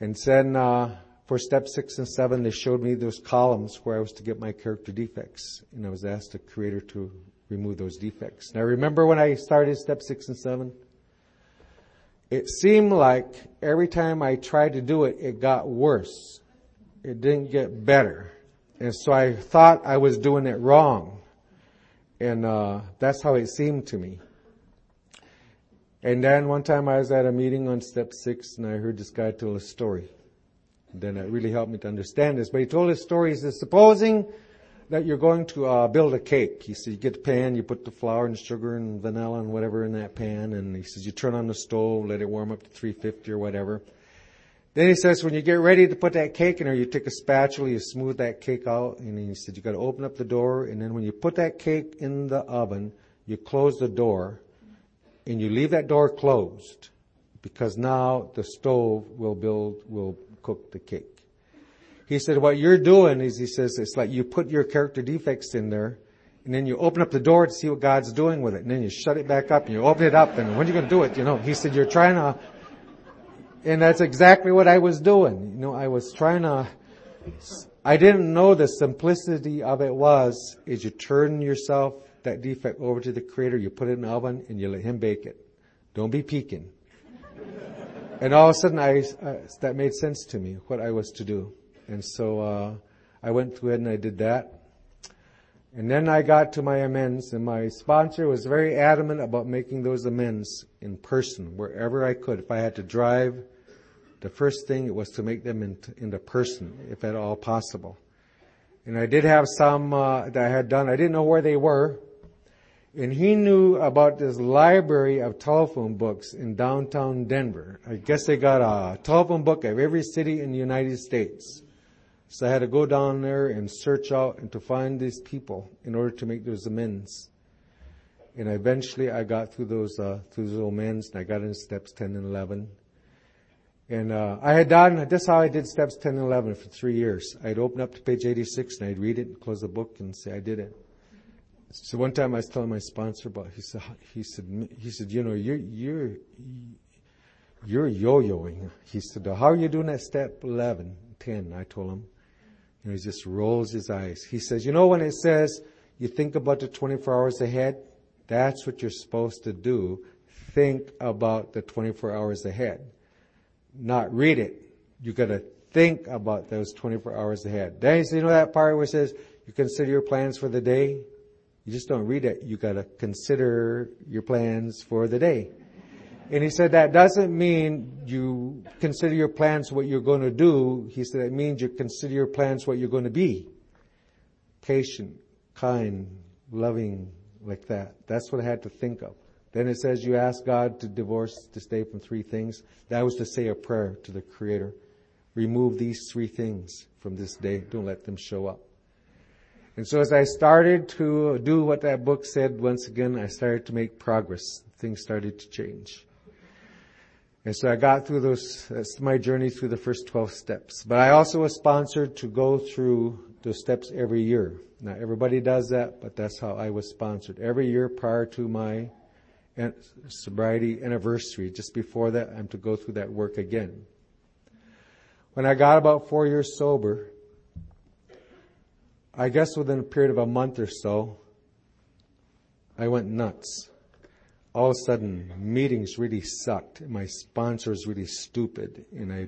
And then, uh, for step six and seven, they showed me those columns where I was to get my character defects. And I was asked the creator to remove those defects. Now remember when I started step six and seven? It seemed like every time I tried to do it, it got worse. It didn't get better. And so I thought I was doing it wrong. And uh, that's how it seemed to me. And then one time I was at a meeting on step six and I heard this guy tell a story. Then it really helped me to understand this. But he told his story. He says, supposing that you're going to uh, build a cake. He said, you get the pan, you put the flour and sugar and vanilla and whatever in that pan. And he says, you turn on the stove, let it warm up to 350 or whatever. Then he says, when you get ready to put that cake in there, you take a spatula, you smooth that cake out, and he said, you gotta open up the door, and then when you put that cake in the oven, you close the door, and you leave that door closed, because now the stove will build, will cook the cake. He said, what you're doing is, he says, it's like you put your character defects in there, and then you open up the door to see what God's doing with it, and then you shut it back up, and you open it up, and when are you gonna do it? You know, he said, you're trying to and that's exactly what I was doing. You know, I was trying to, I didn't know the simplicity of it was, is you turn yourself, that defect over to the creator, you put it in the oven, and you let him bake it. Don't be peeking. And all of a sudden I, uh, that made sense to me, what I was to do. And so, uh, I went through it and I did that. And then I got to my amends and my sponsor was very adamant about making those amends in person, wherever I could. If I had to drive, the first thing was to make them into, into person, if at all possible. And I did have some uh, that I had done. I didn't know where they were. And he knew about this library of telephone books in downtown Denver. I guess they got a telephone book of every city in the United States. So I had to go down there and search out and to find these people in order to make those amends. And eventually I got through those, uh, through those amends and I got into steps 10 and 11. And, uh, I had done, that's how I did steps 10 and 11 for three years. I'd open up to page 86 and I'd read it, and close the book and say I did it. So one time I was telling my sponsor about, he said, he said, he said, you know, you're, you're, you're yo-yoing. He said, how are you doing at step 11, 10? I told him. And he just rolls his eyes. He says, you know when it says you think about the 24 hours ahead, that's what you're supposed to do. Think about the 24 hours ahead. Not read it. You gotta think about those 24 hours ahead. Then you know that part where it says you consider your plans for the day? You just don't read it. You gotta consider your plans for the day. And he said that doesn't mean you consider your plans what you're going to do. He said it means you consider your plans what you're going to be. Patient, kind, loving, like that. That's what I had to think of. Then it says you ask God to divorce to stay from three things. That was to say a prayer to the Creator. Remove these three things from this day. Don't let them show up. And so as I started to do what that book said, once again, I started to make progress. Things started to change. And so I got through those, that's my journey through the first 12 steps. But I also was sponsored to go through those steps every year. Not everybody does that, but that's how I was sponsored. Every year prior to my sobriety anniversary, just before that, I'm to go through that work again. When I got about four years sober, I guess within a period of a month or so, I went nuts all of a sudden meetings really sucked. My sponsor was really stupid, and I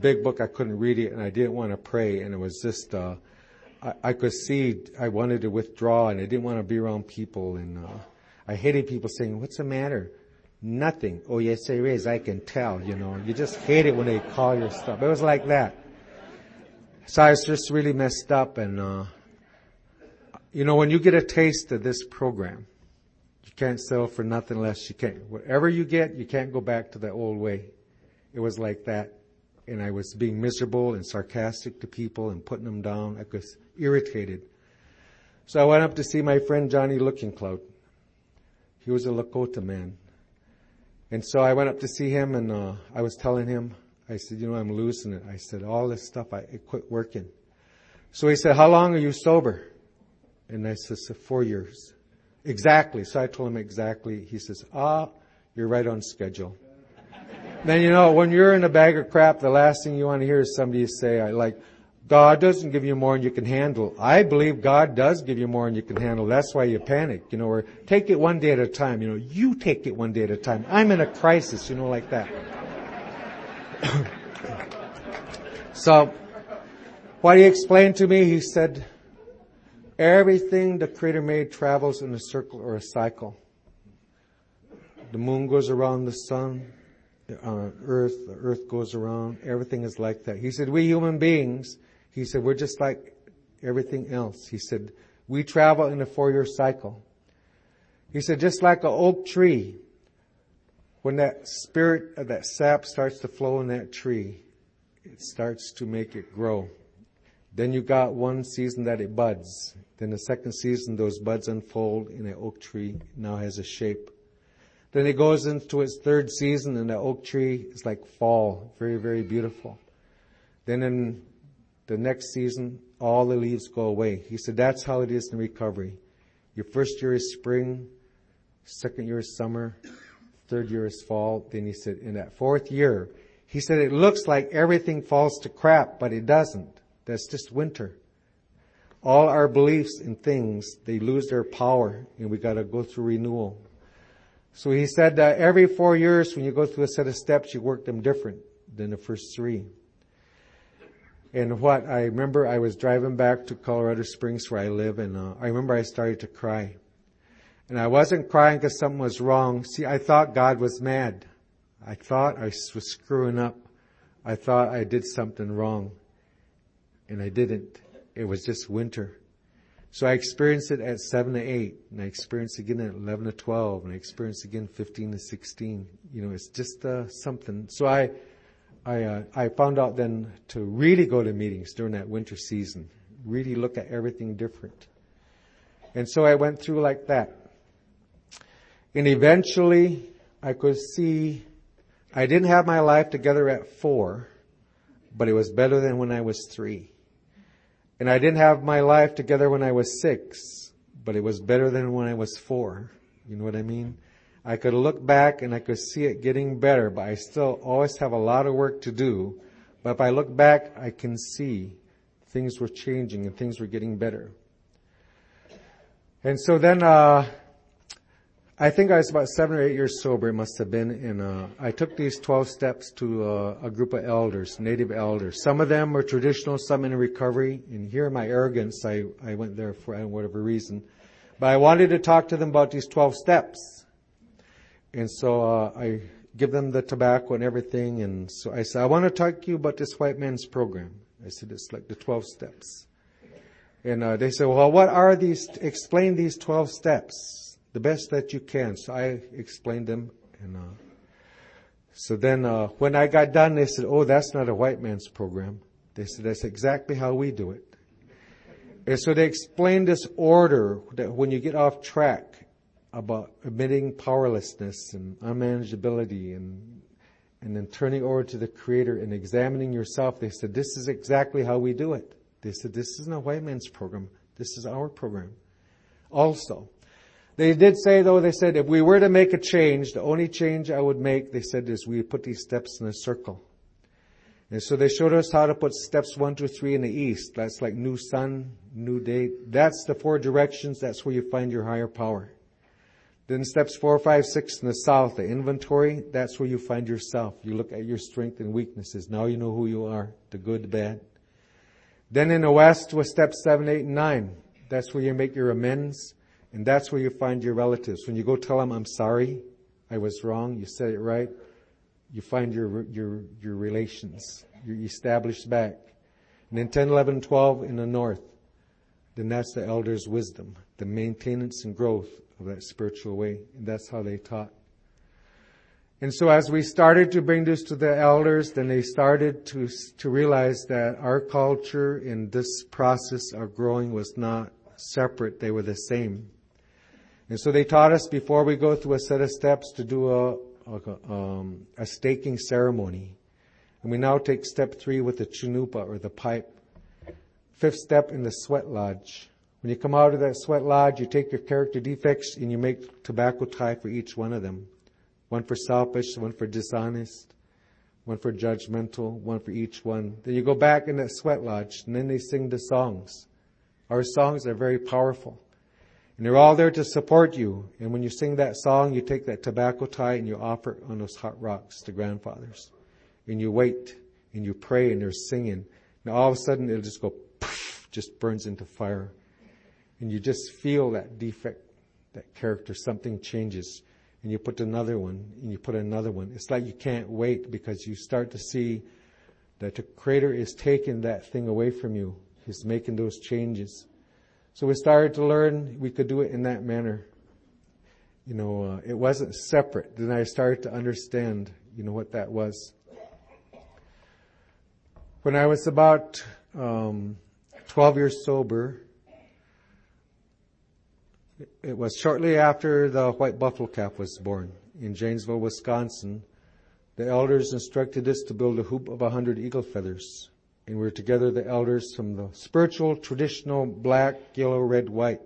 big book I couldn't read it, and I didn't want to pray, and it was just uh, I, I could see I wanted to withdraw, and I didn't want to be around people, and uh, I hated people saying, "What's the matter?" Nothing. Oh yes, there is. I can tell. You know, you just hate it when they call your stuff. It was like that. So I was just really messed up, and uh, you know, when you get a taste of this program you can't sell for nothing less. You can't, whatever you get, you can't go back to the old way. It was like that. And I was being miserable and sarcastic to people and putting them down. I was irritated. So I went up to see my friend Johnny Looking Cloud. He was a Lakota man. And so I went up to see him and uh, I was telling him, I said, you know, I'm losing it. I said, all this stuff, I it quit working. So he said, how long are you sober? And I said, four years. Exactly. So I told him exactly. He says, ah, you're right on schedule. then you know, when you're in a bag of crap, the last thing you want to hear is somebody say, I like, God doesn't give you more than you can handle. I believe God does give you more than you can handle. That's why you panic, you know, or take it one day at a time, you know, you take it one day at a time. I'm in a crisis, you know, like that. so, what he explained to me, he said, Everything the Creator made travels in a circle or a cycle. The moon goes around the sun, uh, earth, the earth goes around, everything is like that. He said, we human beings, he said, we're just like everything else. He said, we travel in a four-year cycle. He said, just like an oak tree, when that spirit of that sap starts to flow in that tree, it starts to make it grow. Then you got one season that it buds. Then the second season, those buds unfold and an oak tree, now has a shape. Then it goes into its third season and the oak tree is like fall, very, very beautiful. Then in the next season, all the leaves go away. He said that's how it is in recovery. Your first year is spring, second year is summer, third year is fall. Then he said in that fourth year, he said it looks like everything falls to crap, but it doesn't. That's just winter. All our beliefs and things, they lose their power and we gotta go through renewal. So he said that every four years when you go through a set of steps, you work them different than the first three. And what I remember, I was driving back to Colorado Springs where I live, and uh, I remember I started to cry. And I wasn't crying because something was wrong. See, I thought God was mad. I thought I was screwing up. I thought I did something wrong. And I didn't. It was just winter. So I experienced it at 7 to 8, and I experienced it again at 11 to 12, and I experienced it again 15 to 16. You know, it's just uh, something. So I, I, uh, I found out then to really go to meetings during that winter season, really look at everything different. And so I went through like that. And eventually I could see I didn't have my life together at four, but it was better than when I was three. And I didn't have my life together when I was six, but it was better than when I was four. You know what I mean? I could look back and I could see it getting better, but I still always have a lot of work to do. But if I look back, I can see things were changing and things were getting better. And so then, uh, I think I was about seven or eight years sober, it must have been, and uh, I took these 12 steps to uh, a group of elders, native elders. Some of them were traditional, some in recovery, and here in my arrogance, I, I went there for whatever reason. But I wanted to talk to them about these 12 steps. And so uh, I give them the tobacco and everything, and so I said, I want to talk to you about this white man's program. I said, it's like the 12 steps. And uh, they said, well, what are these, explain these 12 steps the best that you can. So I explained them, and uh, so then uh, when I got done, they said, "Oh, that's not a white man's program." They said, "That's exactly how we do it." And so they explained this order that when you get off track about admitting powerlessness and unmanageability and and then turning over to the Creator and examining yourself, they said, this is exactly how we do it. They said, this isn't a white man's program. This is our program. Also, they did say though, they said if we were to make a change, the only change I would make, they said, is we put these steps in a circle. And so they showed us how to put steps one, two, three in the east. That's like new sun, new day. That's the four directions. That's where you find your higher power. Then steps four, five, six in the south, the inventory. That's where you find yourself. You look at your strength and weaknesses. Now you know who you are, the good, the bad. Then in the west was steps seven, eight, and nine. That's where you make your amends. And that's where you find your relatives. When you go tell them, I'm sorry, I was wrong, you said it right, you find your, your, your relations. You're established back. And then 10, 11, 12 in the north, then that's the elder's wisdom, the maintenance and growth of that spiritual way. And that's how they taught. And so as we started to bring this to the elders, then they started to, to realize that our culture in this process of growing was not separate, they were the same. And so they taught us before we go through a set of steps to do a, a, um, a staking ceremony. And we now take step three with the chanupa or the pipe. Fifth step in the sweat lodge. When you come out of that sweat lodge, you take your character defects and you make tobacco tie for each one of them. One for selfish, one for dishonest, one for judgmental, one for each one. Then you go back in that sweat lodge and then they sing the songs. Our songs are very powerful. And they're all there to support you. And when you sing that song, you take that tobacco tie and you offer it on those hot rocks to grandfathers. And you wait and you pray and they're singing. And all of a sudden it'll just go poof, just burns into fire. And you just feel that defect, that character, something changes. And you put another one and you put another one. It's like you can't wait because you start to see that the Creator is taking that thing away from you. He's making those changes. So we started to learn we could do it in that manner. You know, uh, it wasn't separate. Then I started to understand, you know, what that was. When I was about um, 12 years sober, it was shortly after the white buffalo calf was born in Janesville, Wisconsin. The elders instructed us to build a hoop of a hundred eagle feathers and we're together the elders from the spiritual, traditional black, yellow, red, white.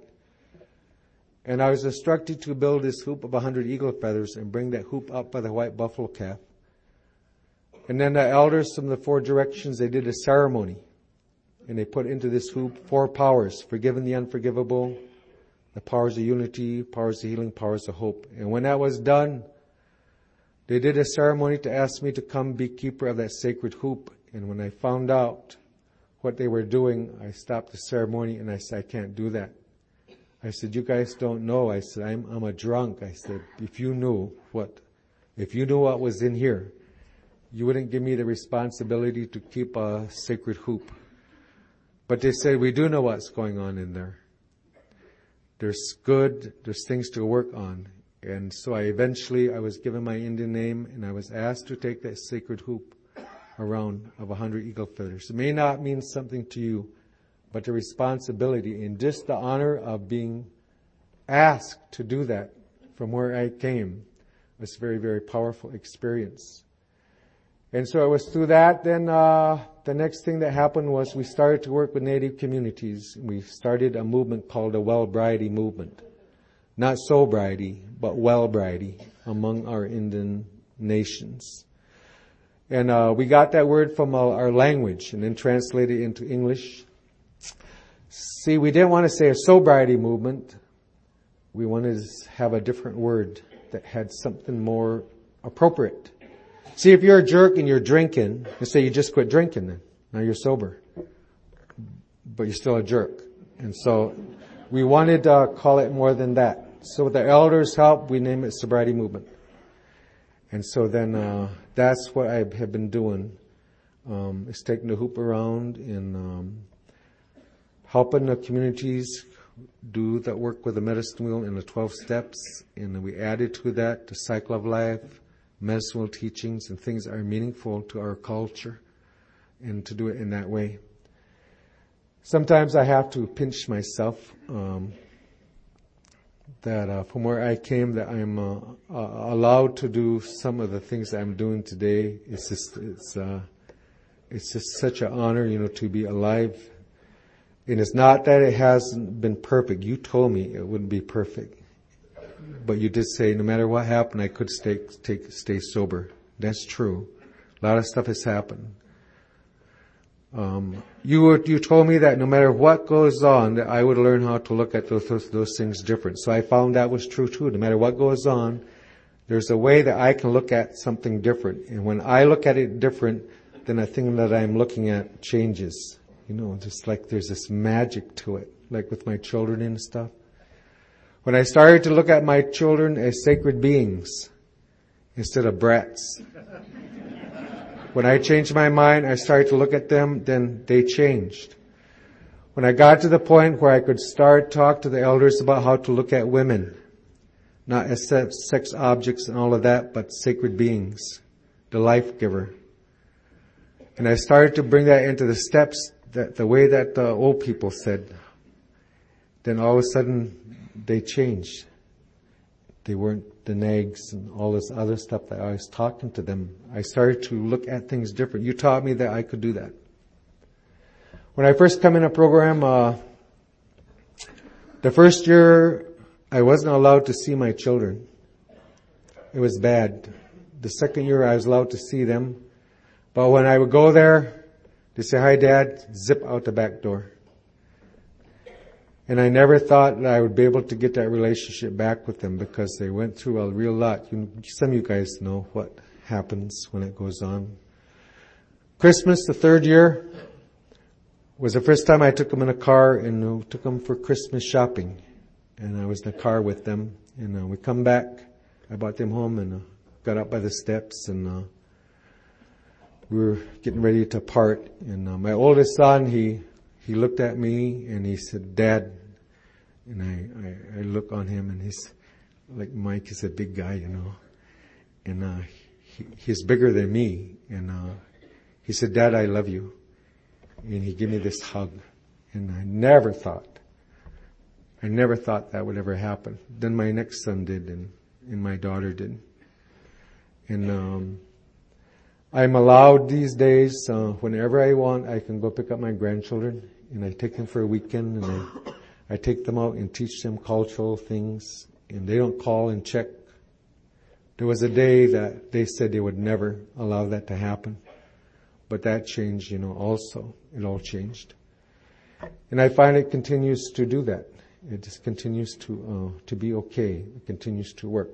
And I was instructed to build this hoop of a hundred eagle feathers and bring that hoop up by the white buffalo calf. And then the elders from the four directions, they did a ceremony. And they put into this hoop four powers, forgiven the unforgivable, the powers of unity, powers of healing, powers of hope. And when that was done, they did a ceremony to ask me to come be keeper of that sacred hoop and when I found out what they were doing, I stopped the ceremony and I said, I can't do that. I said, you guys don't know. I said, I'm, I'm a drunk. I said, if you knew what, if you knew what was in here, you wouldn't give me the responsibility to keep a sacred hoop. But they said, we do know what's going on in there. There's good, there's things to work on. And so I eventually, I was given my Indian name and I was asked to take that sacred hoop around of a hundred eagle feathers. It may not mean something to you, but the responsibility and just the honor of being asked to do that from where I came was a very, very powerful experience. And so it was through that, then uh, the next thing that happened was we started to work with Native communities. We started a movement called the Wellbriety movement. Not sobriety, but Wellbriety among our Indian nations. And uh, we got that word from uh, our language and then translated it into English. See, we didn't want to say a sobriety movement. We wanted to have a different word that had something more appropriate. See, if you're a jerk and you're drinking, let's say you just quit drinking then. Now you're sober. But you're still a jerk. And so we wanted to call it more than that. So with the elders' help, we named it Wellbriety Movement. And so then uh, that's what I have been doing. Um, is taking the hoop around and um, helping the communities do that work with the medicine wheel and the 12 steps. And we added to that the cycle of life, medicine wheel teachings, and things that are meaningful to our culture, and to do it in that way. Sometimes I have to pinch myself. Um, that uh, from where I came, that I'm uh, uh, allowed to do some of the things I'm doing today. It's just it's uh, it's just such an honor, you know, to be alive. And it's not that it hasn't been perfect. You told me it wouldn't be perfect, but you did say no matter what happened, I could stay take, stay sober. That's true. A lot of stuff has happened. Um, you were, you told me that no matter what goes on, that I would learn how to look at those, those, those things different. So I found that was true too. No matter what goes on, there's a way that I can look at something different. And when I look at it different, then the thing that I'm looking at changes. You know, just like there's this magic to it, like with my children and stuff. When I started to look at my children as sacred beings instead of brats, when I changed my mind, I started to look at them, then they changed. When I got to the point where I could start talk to the elders about how to look at women, not as sex objects and all of that, but sacred beings, the life giver. And I started to bring that into the steps that the way that the old people said. Then all of a sudden they changed. They weren't the nags and all this other stuff that I was talking to them. I started to look at things different. You taught me that I could do that. When I first come in a program, uh, the first year I wasn't allowed to see my children. It was bad. The second year I was allowed to see them. But when I would go there, they say, hi dad, zip out the back door. And I never thought that I would be able to get that relationship back with them because they went through a real lot. You, some of you guys know what happens when it goes on. Christmas, the third year, was the first time I took them in a car and took them for Christmas shopping. And I was in the car with them. And uh, we come back. I brought them home and uh, got up by the steps and uh, we were getting ready to part. And uh, my oldest son, he he looked at me and he said, Dad, and I, I, I look on him and he's like Mike is a big guy, you know, and uh, he, he's bigger than me, and uh, he said, Dad, I love you, and he gave me this hug, and I never thought, I never thought that would ever happen. Then my next son did, and and my daughter did, and um, I'm allowed these days, uh, whenever I want, I can go pick up my grandchildren and I take them for a weekend and I, I take them out and teach them cultural things and they don't call and check. There was a day that they said they would never allow that to happen. But that changed, you know, also. It all changed. And I find it continues to do that. It just continues to, uh, to be okay. It continues to work.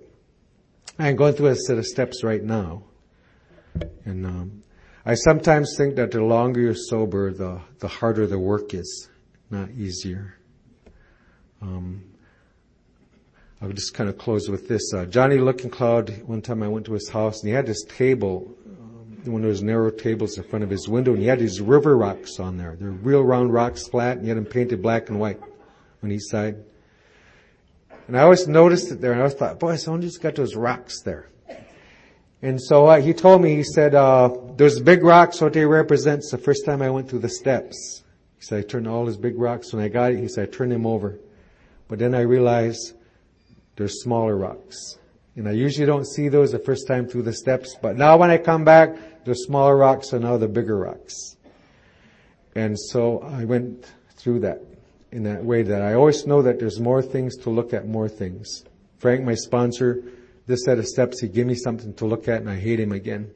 I'm going through a set of steps right now. And, um, I sometimes think that the longer you're sober, the, the harder the work is, not easier. Um, I'll just kind of close with this. Uh, Johnny Looking Cloud, one time I went to his house and he had this table, um, one of those narrow tables in front of his window and he had these river rocks on there. They're real round rocks, flat, and he had them painted black and white on each side. And I always noticed it there and I always thought, boy, someone just got those rocks there. And so uh, he told me, he said, uh, those big rocks, what they represent, the first time I went through the steps. He said, I turned all his big rocks. When I got it, he said, I turned them over. But then I realized there's smaller rocks. And I usually don't see those the first time through the steps, but now when I come back, the smaller rocks are now the bigger rocks. And so I went through that in that way that I always know that there's more things to look at, more things. Frank, my sponsor, this set of steps, He give me something to look at and I hate him again.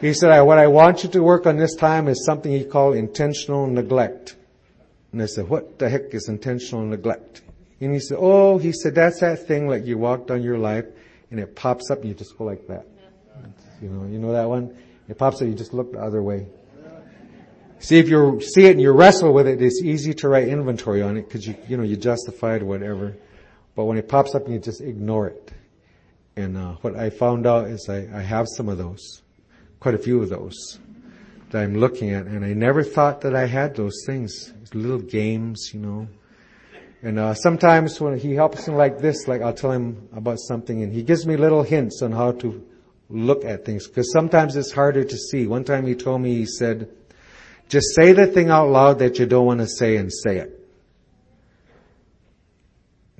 He said, what I want you to work on this time is something he called intentional neglect. And I said, what the heck is intentional neglect? And he said, oh, he said, that's that thing like you walk on your life and it pops up and you just go like that. You know, you know that one? It pops up, you just look the other way. See, if you see it and you wrestle with it, it's easy to write inventory on it because you, you know, you justified whatever. But when it pops up, you just ignore it. And uh, what I found out is I, I have some of those, quite a few of those that I'm looking at, and I never thought that I had those things. Little games, you know. And uh, sometimes when he helps me like this, like I'll tell him about something, and he gives me little hints on how to look at things, because sometimes it's harder to see. One time he told me, he said, just say the thing out loud that you don't want to say and say it.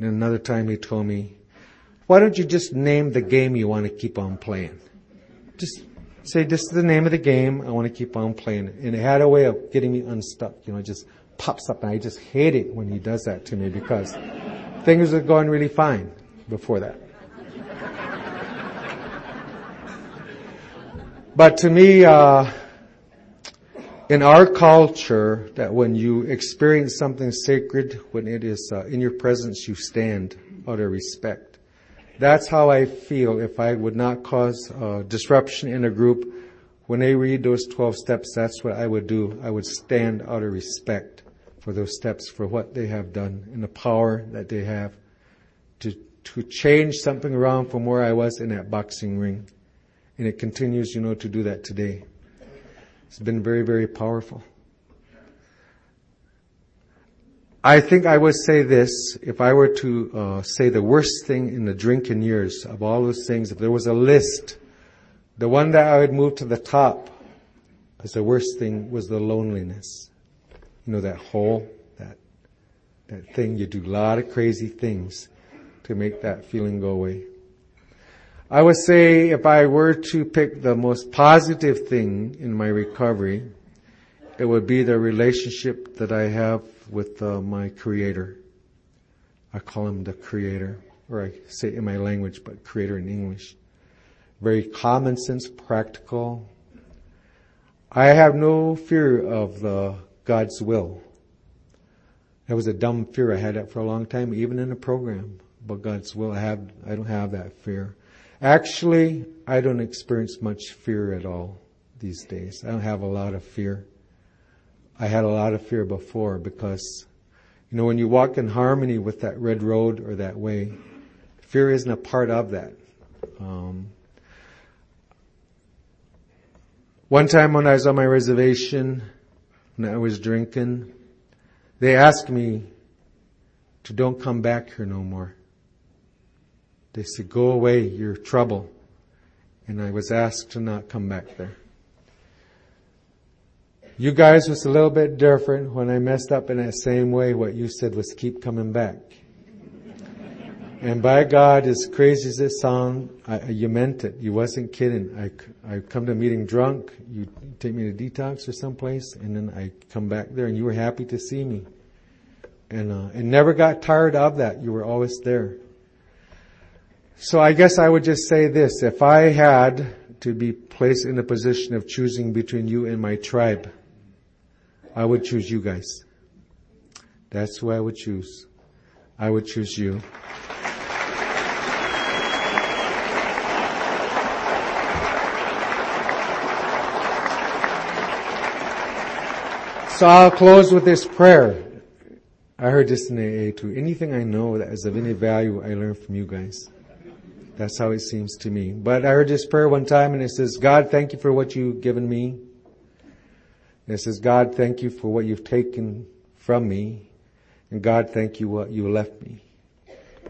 And another time he told me, why don't you just name the game you want to keep on playing? Just say, this is the name of the game, I want to keep on playing. And it had a way of getting me unstuck, you know, it just pops up and I just hate it when he does that to me because things are going really fine before that. But to me, uh, in our culture that when you experience something sacred, when it is uh, in your presence, you stand out of respect. That's how I feel if I would not cause uh, disruption in a group. When they read those 12 steps, that's what I would do. I would stand out of respect for those steps, for what they have done and the power that they have to, to change something around from where I was in that boxing ring. And it continues, you know, to do that today. It's been very, very powerful. I think I would say this, if I were to uh, say the worst thing in the drinking years of all those things, if there was a list, the one that I would move to the top as the worst thing was the loneliness. You know, that hole, that, that thing, you do a lot of crazy things to make that feeling go away. I would say if I were to pick the most positive thing in my recovery, it would be the relationship that I have with uh, my creator. I call him the creator, or I say in my language, but creator in English. Very common sense, practical. I have no fear of the God's will. That was a dumb fear I had that for a long time, even in a program. But God's will, I have, I don't have that fear. Actually, I don't experience much fear at all these days. I don't have a lot of fear. I had a lot of fear before because, you know, when you walk in harmony with that red road or that way, fear isn't a part of that. Um, one time when I was on my reservation, and I was drinking, they asked me to don't come back here no more. They said, go away, you're trouble. And I was asked to not come back there. You guys was a little bit different when I messed up in that same way. What you said was keep coming back. And by God, as crazy as it sounds, you meant it. You wasn't kidding. I, I come to a meeting drunk. You take me to detox or someplace, and then I come back there, and you were happy to see me, and uh, and never got tired of that. You were always there. So I guess I would just say this, if I had to be placed in a position of choosing between you and my tribe, I would choose you guys. That's who I would choose. I would choose you. So I'll close with this prayer. I heard this in AA too. Anything I know that is of any value, I learn from you guys. That's how it seems to me. But I heard this prayer one time and it says, God, thank you for what you've given me. And it says, God, thank you for what you've taken from me. And God, thank you what you left me.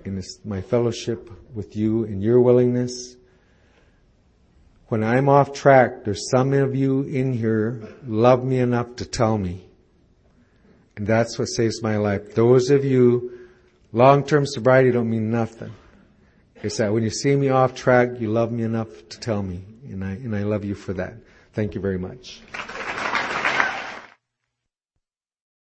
In this, my fellowship with you and your willingness. When I'm off track, there's some of you in here love me enough to tell me. And that's what saves my life. Those of you, long-term sobriety don't mean nothing. It's that when you see me off track, you love me enough to tell me. And I, and I love you for that. Thank you very much.